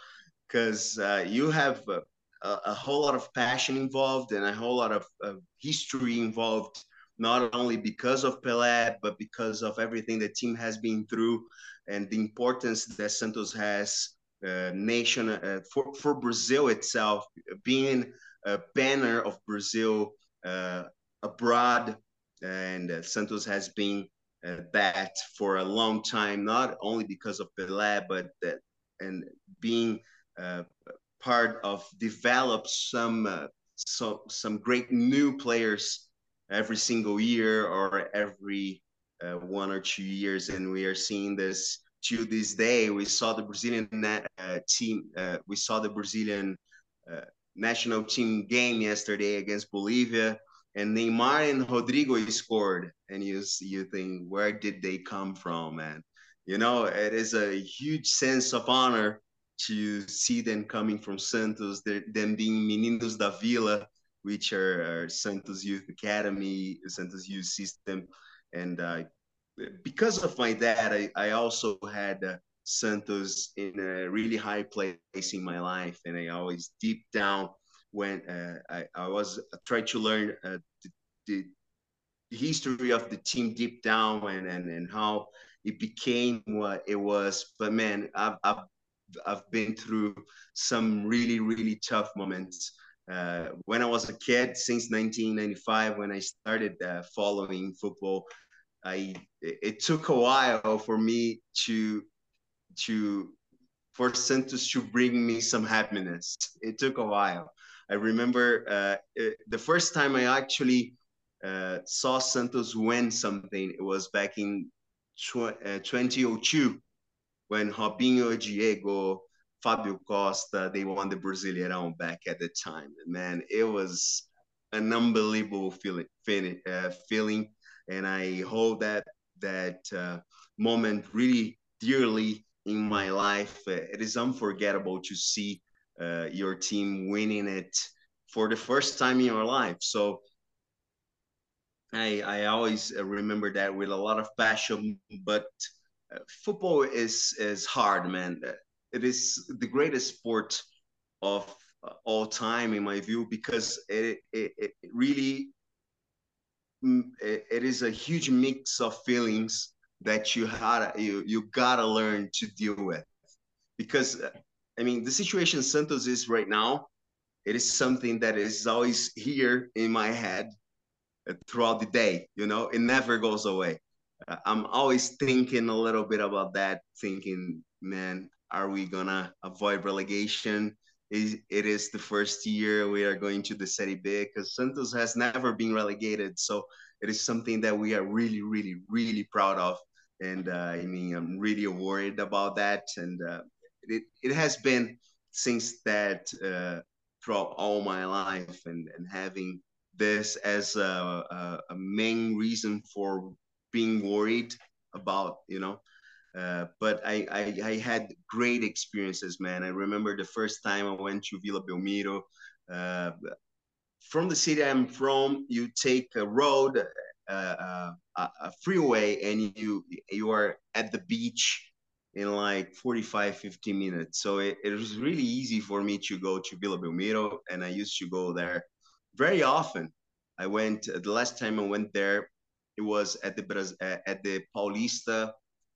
because uh, you have a, a, whole lot of passion involved and a whole lot of, of, history involved, not only because of Pelé, but because of everything the team has been through and the importance that Santos has nation uh, for, for Brazil itself, being a banner of Brazil uh, abroad. And uh, Santos has been uh, that for a long time, not only because of Pelé, but that and being uh, part of develop some uh, so, some great new players every single year or every uh, one or two years, and we are seeing this to this day. We saw the Brazilian uh, team, uh, we saw the Brazilian national team game yesterday against Bolivia and Neymar and Rodrigo scored, and you you think where did they come from, man? You know, it is a huge sense of honor to see them coming from Santos, them being Meninos da Vila, which are, are Santos Youth Academy, Santos Youth System, and uh, because of my dad, I, I also had uh, Santos in a really high place in my life, and I always deep down when uh, I, I was I tried to learn uh, the, the history of the team deep down and, and, and how it became what it was. But man, I've, I've, I've been through some really, really tough moments. Uh, when I was a kid, since 1995, when I started uh, following football, I it took a while for me to to for Santos to bring me some happiness. It took a while. I remember uh, it, the first time I actually uh, saw Santos win something. It was back in tw- uh, 2002 when Robinho, Diego, Fabio Costa, they won the Brasileirão back at the time. And man, it was an unbelievable feeling, uh, feeling. And I hold that that uh, moment really dearly in my life. it is unforgettable to see uh, your team winning it for the first time in your life. So I I always remember that with a lot of passion. But uh, football is is hard, man. It is the greatest sport of all time in my view because it it, it really it, is a huge mix of feelings that you had you you gotta learn to deal with. Because uh, I mean the situation Santos is right now it is something that is always here in my head uh, throughout the day you know? It never goes away. Uh, I'm always thinking a little bit about that thinking man are we gonna avoid relegation it is the first year we are going to the Serie B because Santos has never been relegated. So it is something that we are really, really, really proud of. And uh, I mean, I'm really worried about that. And uh, it, it has been since that uh, throughout all my life and, and having this as a, a, a main reason for being worried about, you know, uh, but I, I, I had great experiences, man. I remember the first time I went to Vila Belmiro. Uh, from the city I'm from, you take a road, uh, uh a freeway, and you you are at the beach in like 45, 50 minutes. So it, it was really easy for me to go to Vila Belmiro, and I used to go there very often. I went the last time I went there, it was at the at the Paulista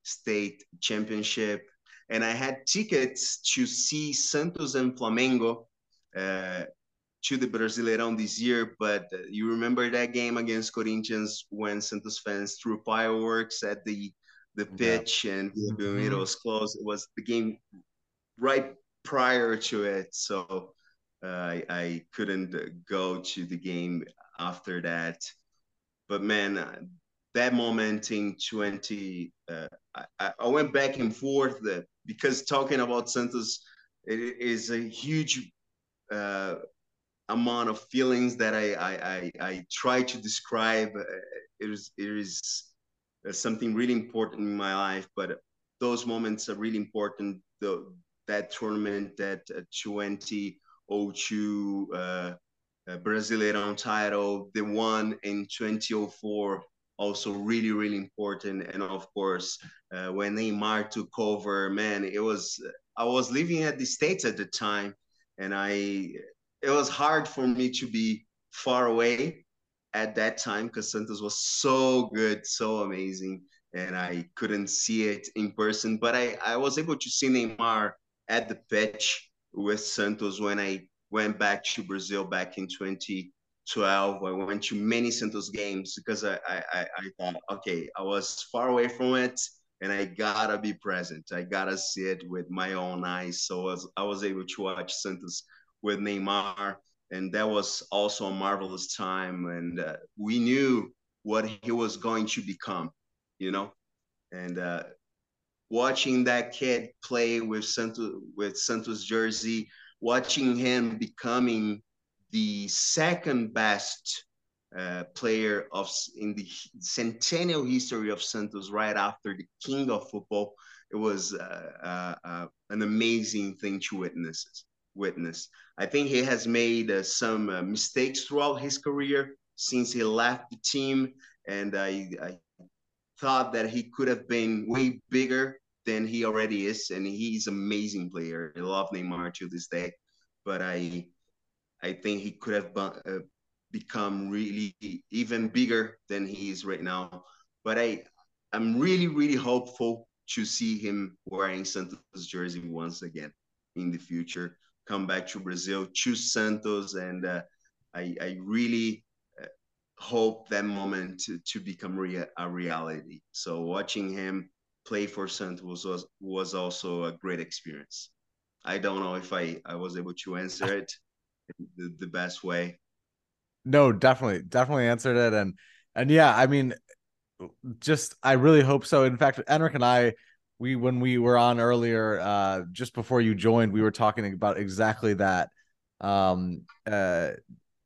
state championship. And I had tickets to see Santos and Flamengo uh, to the Brasileirão this year. But uh, you remember that game against Corinthians when Santos fans threw fireworks at the the pitch yeah. and mm-hmm. it was closed. It was the game right prior to it, so uh, I, I couldn't go to the game after that. But man, uh, that moment in 20, uh, I, I, went back and forth uh, because talking about Santos it is a huge uh, amount of feelings that I, I, I, I try to describe. Uh, it is, it is uh, something really important in my life, but those moments are really important. The, that tournament, that uh, 2002 uh, Brasileirão title, the one in 2004 also really really important. And of course uh, when neymar took over man it was i was living at the states at the time and i it was hard for me to be far away at that time because santos was so good so amazing and i couldn't see it in person. But i i was able to see neymar at the pitch with santos when i went back to brazil back in 20 12 i went to many santos games because I, I i thought okay i was far away from it and i gotta be present. I gotta see it with my own eyes. So I was, I was able to watch santos with neymar and that was also a marvelous time and uh, we knew what he was going to become you know? And uh, watching that kid play with santos with santos jersey watching him becoming the second best uh, player of in the centennial history of Santos, right after the king of football. It was uh, uh, uh an amazing thing to witness. Witness. I think he has made uh, some uh, mistakes throughout his career since he left the team, and I, I thought that he could have been way bigger than he already is, and he's an amazing player. I love Neymar to this day, but I I think he could have uh, become really even bigger than he is right now. But I, I'm really, really hopeful to see him wearing Santos jersey once again in the future. Come back to Brazil, choose Santos, and uh, I, I really uh, hope that moment to, to become a reality. So watching him play for Santos was was also a great experience. I don't know if I, I was able to answer it the, the best way. No, definitely, definitely answered it, and and yeah, I mean, just I really hope so. In fact, Enric and I, we when we were on earlier, uh, just before you joined, we were talking about exactly that. Um, uh,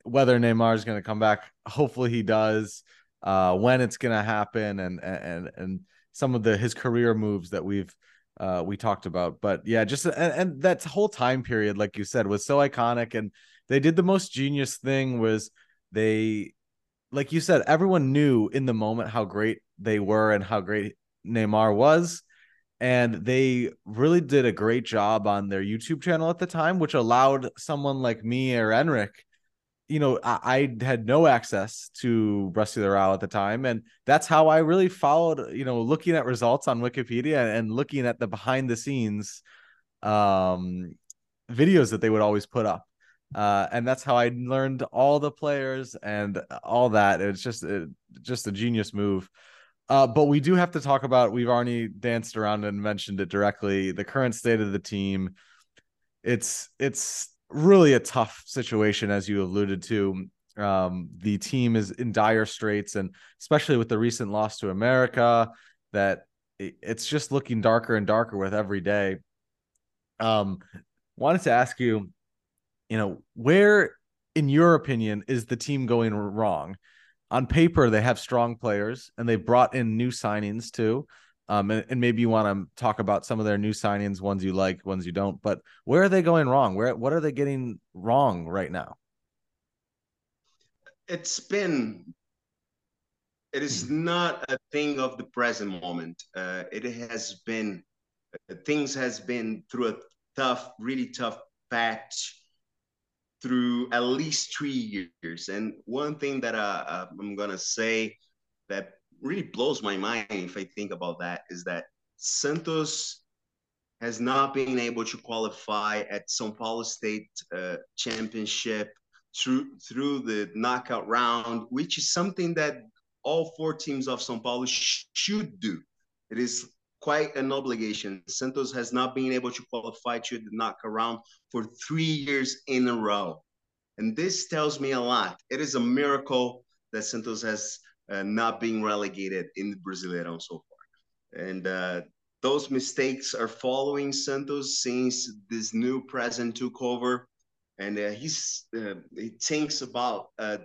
whether Neymar is going to come back, hopefully he does. Uh, when it's going to happen, and and and some of the his career moves that we've uh, we talked about. But yeah, just and, and that whole time period, like you said, was so iconic. And they did the most genius thing was they, like you said, everyone knew in the moment how great they were and how great Neymar was. And they really did a great job on their YouTube channel at the time, which allowed someone like me or Enric you know, I, I, had no access to Brasileirão at the time, and that's how I really followed. You know, looking at results on Wikipedia and looking at the behind the scenes um, videos that they would always put up, uh, and that's how I learned all the players and all that. It's just it, just a genius move. Uh, but we do have to talk about. We've already danced around and mentioned it directly. The current state of the team. It's it's really a tough situation, as you alluded to. Um, the team is in dire straits, and especially with the recent loss to America, that it's just looking darker and darker with every day. Um, wanted to ask you, you know, where, in your opinion, is the team going wrong? On paper, they have strong players, and they've brought in new signings too. Um, and, and maybe you want to talk about some of their new signings, ones you like, ones you don't. But where are they going wrong? Where what are they getting wrong right now? It's been it is not a thing of the present moment. Uh, it has been things has been through a tough, really tough patch through at least three years. And one thing that uh, uh I'm gonna say that really blows my mind if I think about that is that Santos has not been able to qualify at São Paulo State uh, Championship through through the knockout round, which is something that all four teams of São Paulo sh- should do. It is quite an obligation. Santos has not been able to qualify to the knockout round for three years in a row. And this tells me a lot. It is a miracle that Santos has uh, not been relegated in the Brasileirão so far. And uh, those mistakes are following Santos since this new president took over. And uh, he's uh, he thinks about uh,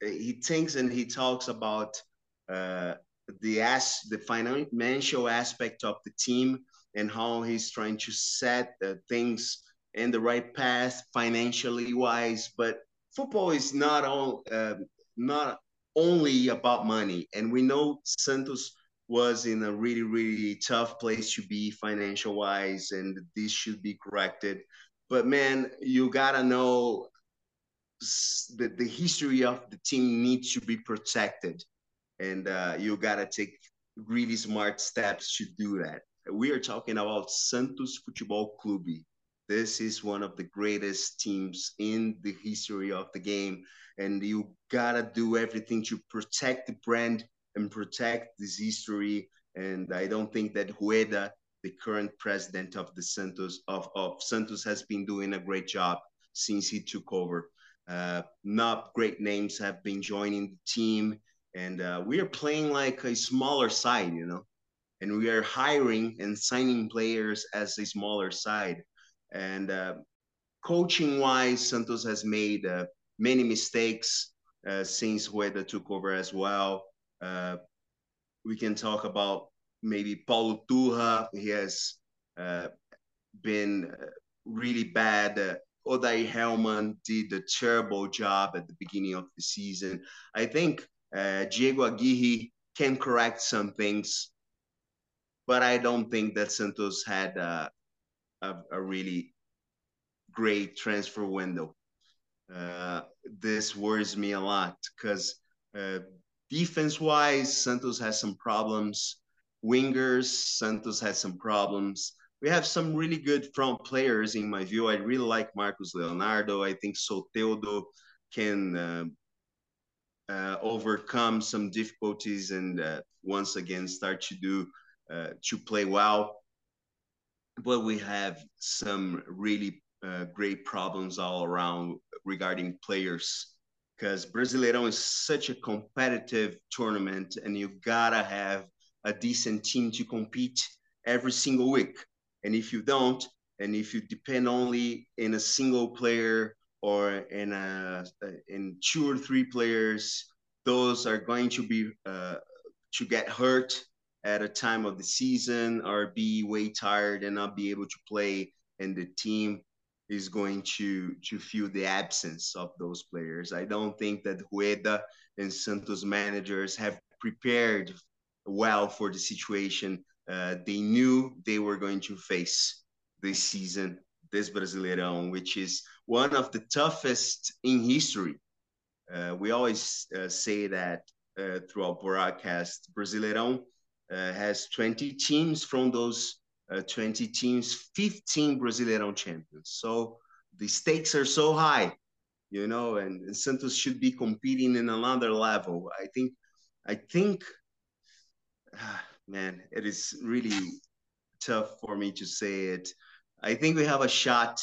he thinks and he talks about uh, the as the financial aspect of the team and how he's trying to set uh, things in the right path financially wise. But football is not all um, not only about money. And we know Santos was in a really, really tough place to be financial wise, and this should be corrected. But man, you gotta know that the history of the team needs to be protected, and uh, you gotta take really smart steps to do that. We are talking about Santos Futebol Clube. This is one of the greatest teams in the history of the game and you gotta do everything to protect the brand and protect this history. And I don't think that Rueda, the current president of the Santos of, of Santos, has been doing a great job since he took over. Uh, not great names have been joining the team, and uh, we are playing like a smaller side, you know, and we are hiring and signing players as a smaller side. And uh, coaching wise, Santos has made uh, many mistakes uh, since Rueda took over as well. Uh, we can talk about maybe Paulo Turra. He has uh, been really bad. Odair Hellmann did a terrible job at the beginning of the season. I think uh, Diego Aguirre can correct some things, but I don't think that Santos had uh, a, a really great transfer window. Uh, this worries me a lot because uh, defense wise, Santos has some problems. Wingers, Santos has some problems. We have some really good front players in my view. I really like Marcos Leonardo. I think Soteldo can uh, uh, overcome some difficulties and uh, once again start to do uh, to play well. But we have some really uh, great problems all around regarding players because Brasileirão is such a competitive tournament and you gotta have a decent team to compete every single week. And if you don't, and if you depend only in a single player or in a in two or three players, those are going to be uh, to get hurt at a time of the season or be way tired and not be able to play, and the team is going to to feel the absence of those players. I don't think that Rueda and Santos managers have prepared well for the situation uh, they knew they were going to face this season, this Brasileirão, which is one of the toughest in history. Uh, we always uh, say that uh, throughout broadcast, Brasileirão uh, has 20 teams. From those uh, 20 teams, 15 Brasileirão champions. So the stakes are so high, you know, and, and Santos should be competing in another level. I think, I think [sighs] man, it is really tough for me to say it. I think we have a shot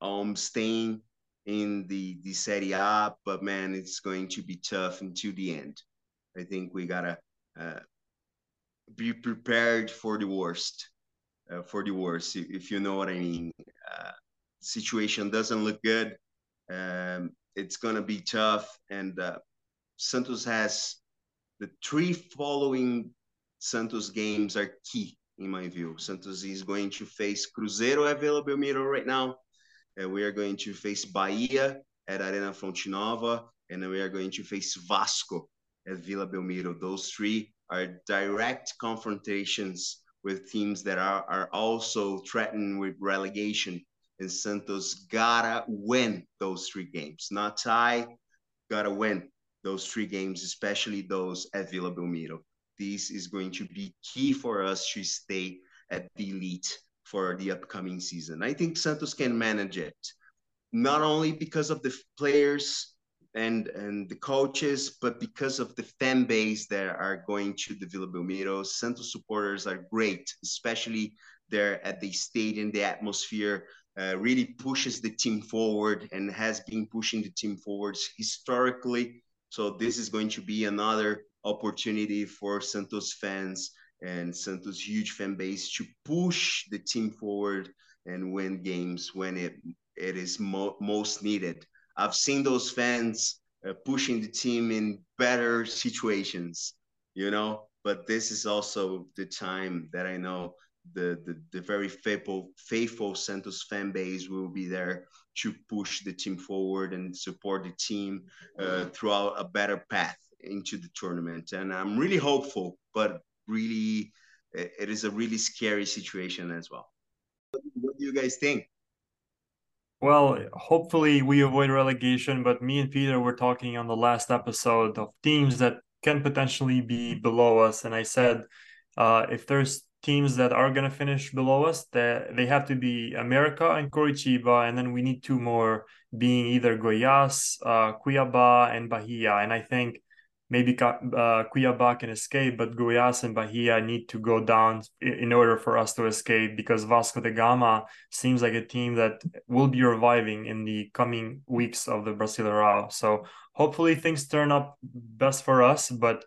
um staying in the the Serie A, but man, it's going to be tough until the end. I think we gotta uh, be prepared for the worst. Uh, for the worst, if, if, you know what I mean. Uh, situation doesn't look good. Um, it's gonna be tough, and uh, Santos has the three following Santos games are key in my view. Santos is going to face Cruzeiro at Vila Belmiro right now. And we are going to face Bahia at Arena Fonte Nova. And we are going to face Vasco at Vila Belmiro. Those three are direct confrontations with teams that are, are also threatened with relegation. And Santos gotta win those three games. Not tie, gotta win those three games, especially those at Vila Belmiro this is going to be key for us to stay at the elite for the upcoming season. I think Santos can manage it, not only because of the players and and the coaches, but because of the fan base that are going to the Vila Belmiro. Santos supporters are great, especially there at the stadium. The atmosphere uh, really pushes the team forward and has been pushing the team forwards historically. So this is going to be another opportunity for Santos fans and Santos' huge fan base to push the team forward and win games when it it is mo- most needed. I've seen those fans uh, pushing the team in better situations, you know. But this is also the time that I know the the, the very faithful faithful Santos fan base will be there to push the team forward and support the team uh, throughout a better path into the tournament. And I'm really hopeful, but really, it is a really scary situation as well. What do you guys think? Well, hopefully we avoid relegation, but me and Peter were talking on the last episode of teams that can potentially be below us. And I said, uh, if there's teams that are going to finish below us, that they have to be America and Coritiba, and then we need two more being either Goiás, uh, Cuiabá, and Bahia. And I think maybe uh, Cuiabá can escape, but Goiás and Bahia need to go down in order for us to escape because Vasco da Gama seems like a team that will be reviving in the coming weeks of the Brasileirão. So hopefully things turn up best for us. But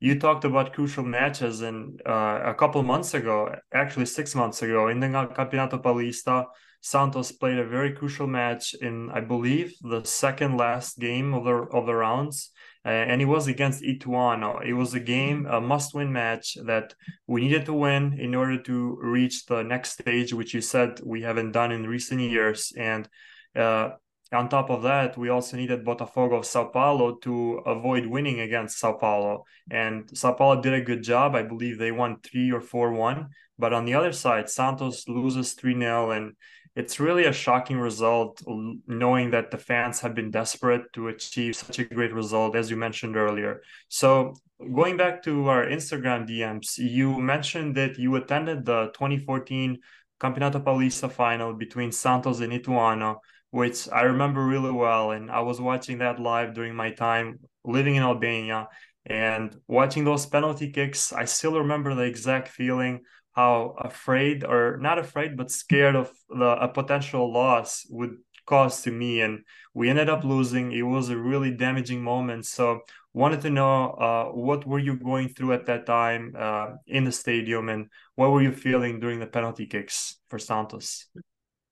you talked about crucial matches, and uh, a couple months ago, actually six months ago, in the Campeonato Paulista, Santos played a very crucial match in, I believe, the second last game of the of the rounds uh, and it was against Ituano. It was a game, a must-win match that we needed to win in order to reach the next stage, which you said we haven't done in recent years. And uh, on top of that, we also needed Botafogo of Sao Paulo to avoid winning against Sao Paulo. And Sao Paulo did a good job. I believe they won three or four one. But on the other side, Santos loses 3 0. And it's really a shocking result knowing that the fans have been desperate to achieve such a great result as you mentioned earlier. So going back to our instagram dms you mentioned that you attended the 2014 campeonato paulista final between santos and ituano which i remember really well and i was watching that live during my time living in albania and watching those penalty kicks i still remember the exact feeling how afraid or not afraid but scared of the a potential loss would cause to me and we ended up losing. It was a really damaging moment. So wanted to know uh, what were you going through at that time uh, in the stadium and what were you feeling during the penalty kicks for santos?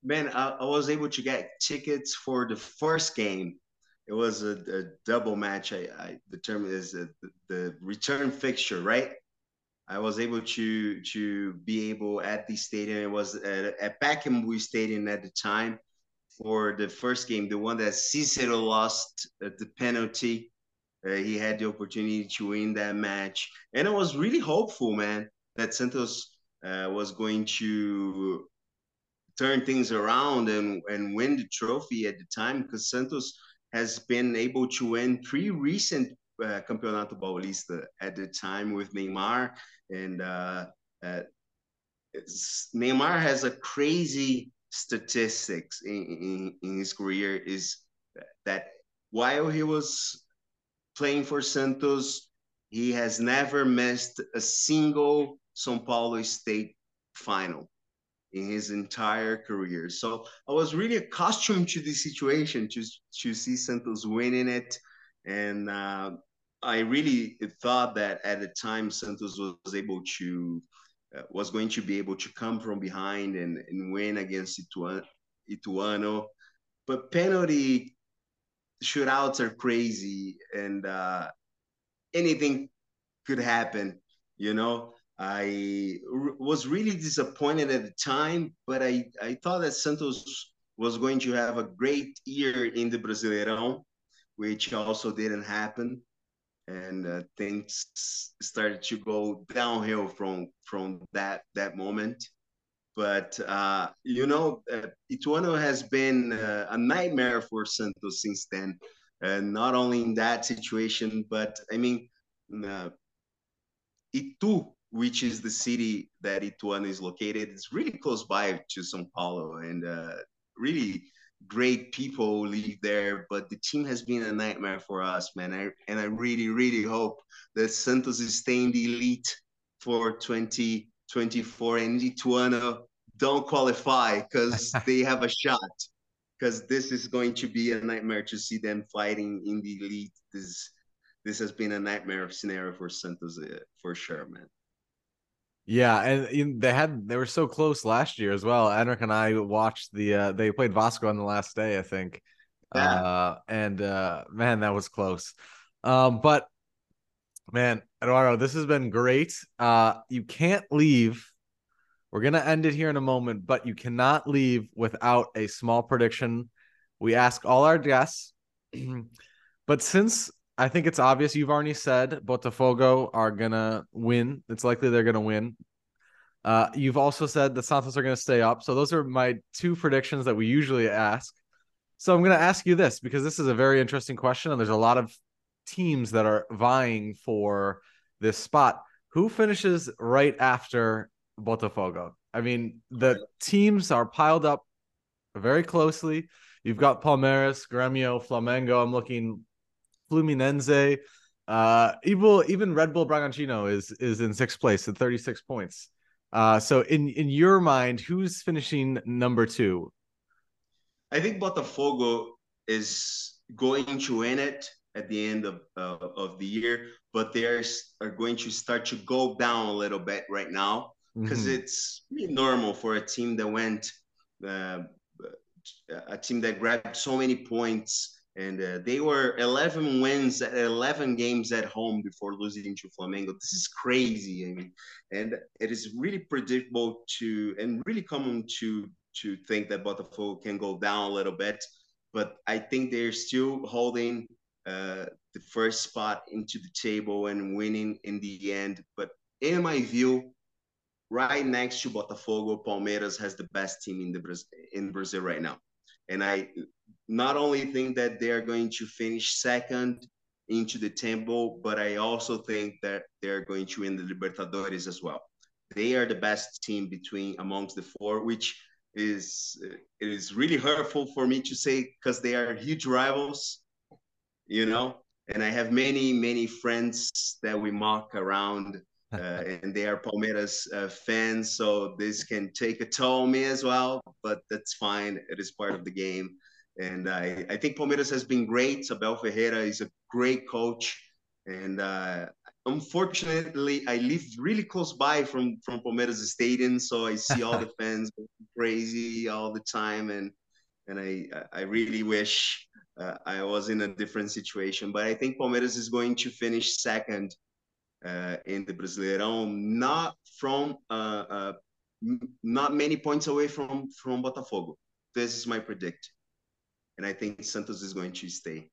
Man i, I was able to get tickets for the first game. It was a, a double match. I, I determined is the, the return fixture right I was able to to be able at the stadium. It was at, at Pacaembu Stadium at the time for the first game, the one that Cicero lost at the penalty. Uh, he had the opportunity to win that match, and I was really hopeful, man, that Santos uh, was going to turn things around and and win the trophy at the time because Santos has been able to win three recent uh, Campeonato Paulista at the time with Neymar, and uh, uh, Neymar has a crazy statistics in, in, in his career is that while he was playing for Santos, he has never missed a single São Paulo state final in his entire career. So I was really accustomed to the situation to, to see Santos winning it. And uh, I really thought that at the time Santos was able to uh, was going to be able to come from behind and, and win against Ituano. But penalty shootouts are crazy and uh, anything could happen, you know. I was really disappointed at the time, but I, I thought that Santos was going to have a great year in the Brasileirão, which also didn't happen and uh, things started to go downhill from from that that moment. But uh, you know, uh, Ituano has been uh, a nightmare for Santos since then. Not only in that situation, but I mean, uh, Itu, which is the city that Ituano is located, is really close by to São Paulo, and uh, really great people live there, but the team has been a nightmare for us, man. I, and I really, really hope that Santos is staying the elite for 2024 and Ituano don't qualify because [laughs] they have a shot. Because this is going to be a nightmare to see them fighting in the elite. This this has been a nightmare scenario for Santos uh, for sure, man. Yeah, and they had they were so close last year as well. Enric and I watched the uh they played Vasco on the last day, I think. Yeah. Uh and uh man, that was close. Um but man, Eduardo, this has been great. Uh you can't leave. We're to end it here in a moment, but you cannot leave without a small prediction. We ask all our guests. [clears throat] but since I think it's obvious. You've already said Botafogo are gonna win. It's likely they're gonna win. Uh, you've also said the Santos are gonna stay up. So those are my two predictions that we usually ask. So I'm gonna ask you this because this is a very interesting question, and there's a lot of teams that are vying for this spot. Who finishes right after Botafogo? I mean, the teams are piled up very closely. You've got Palmeiras, Gremio, Flamengo. I'm looking Fluminense. Uh, even even Red Bull Bragantino is is in sixth place at 36 points. Uh, so in in your mind, who's finishing number two? I think Botafogo is going to win it at the end of uh, of the year, but they are, are going to start to go down a little bit right now because mm-hmm. it's really normal for a team that went uh, a team that grabbed so many points and uh, they were 11 wins at 11 games at home before losing to Flamengo. This is crazy. I mean, and it is really predictable to and really common to to think that Botafogo can go down a little bit, but I think they're still holding uh, the first spot into the table and winning in the end. But in my view, right next to Botafogo, Palmeiras has the best team in the in Brazil right now. And I not only think that they are going to finish second into the table, but I also think that they're going to win the Libertadores as well. They are the best team between amongst the four, which is it is really hurtful for me to say because they are huge rivals, you know. And I have many many friends that we mock around, [laughs] uh, and they are Palmeiras uh, fans, so this can take a toll on me as well. But that's fine; it is part of the game. And I, I think Palmeiras has been great. Abel Ferreira is a great coach. And uh, unfortunately, I live really close by from, from Palmeiras Stadium. So I see all the [laughs] fans crazy all the time. And, and I, I really wish uh, I was in a different situation. But I think Palmeiras is going to finish second uh, in the Brasileirão, not from uh, uh, not many points away from from Botafogo. This is my predict, and I think Santos is going to stay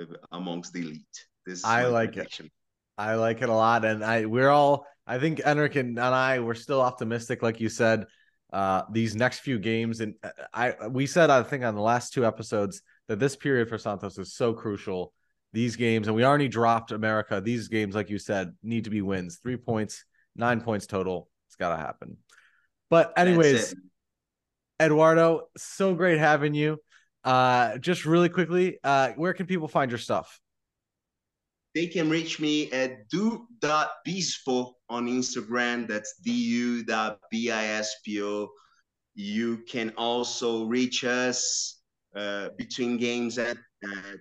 uh, amongst the elite. This I like prediction. it. I like it a lot, and I we're all. I think Enric and, I we're still optimistic, like you said. Uh, these next few games, and uh, I we said I think on the last two episodes that this period for Santos is so crucial. These games, and we already dropped America. These games, like you said, need to be wins. Three points, nine points total. It's got to happen. But anyways, Eduardo, so great having you. Uh, just really quickly, uh, where can people find your stuff? They can reach me at du.bispo on Instagram. That's du.bispo. You can also reach us uh, between games at uh,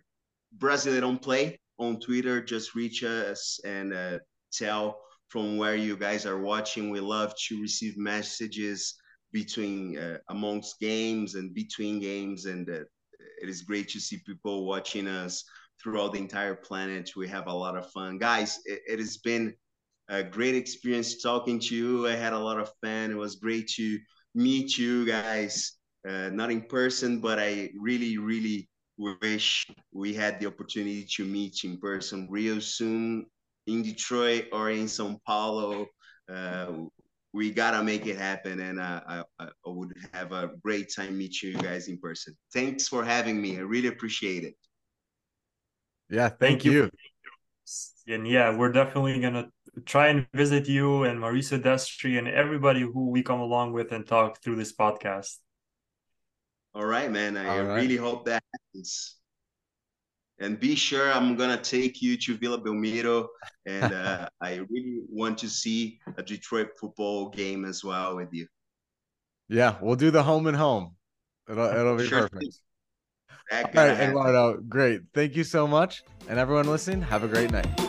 Brasileirão Play on Twitter. Just reach us and uh, tell from where you guys are watching. We love to receive messages between uh, amongst games and between games, and uh, it is great to see people watching us throughout the entire planet. We have a lot of fun, guys. It, it has been a great experience talking to you. I had a lot of fun. It was great to meet you guys, uh, not in person, but I really, really wish we had the opportunity to meet in person real soon in Detroit or in Sao Paulo. Uh, we gotta make it happen, and uh, I, I, would have a great time meeting you guys in person. Thanks for having me. I really appreciate it. Yeah, thank, thank you. you. And yeah, we're definitely gonna try and visit you and Marisa Destri and everybody who we come along with and talk through this podcast. All right, man. I right. really hope that happens and be sure I'm gonna take you to Vila Belmiro, and uh, [laughs] I really want to see a Detroit football game as well with you. Yeah, we'll do the home and home. It'll it'll be sure perfect. All right, Eduardo, great. Thank you so much, and everyone listening, have a great night.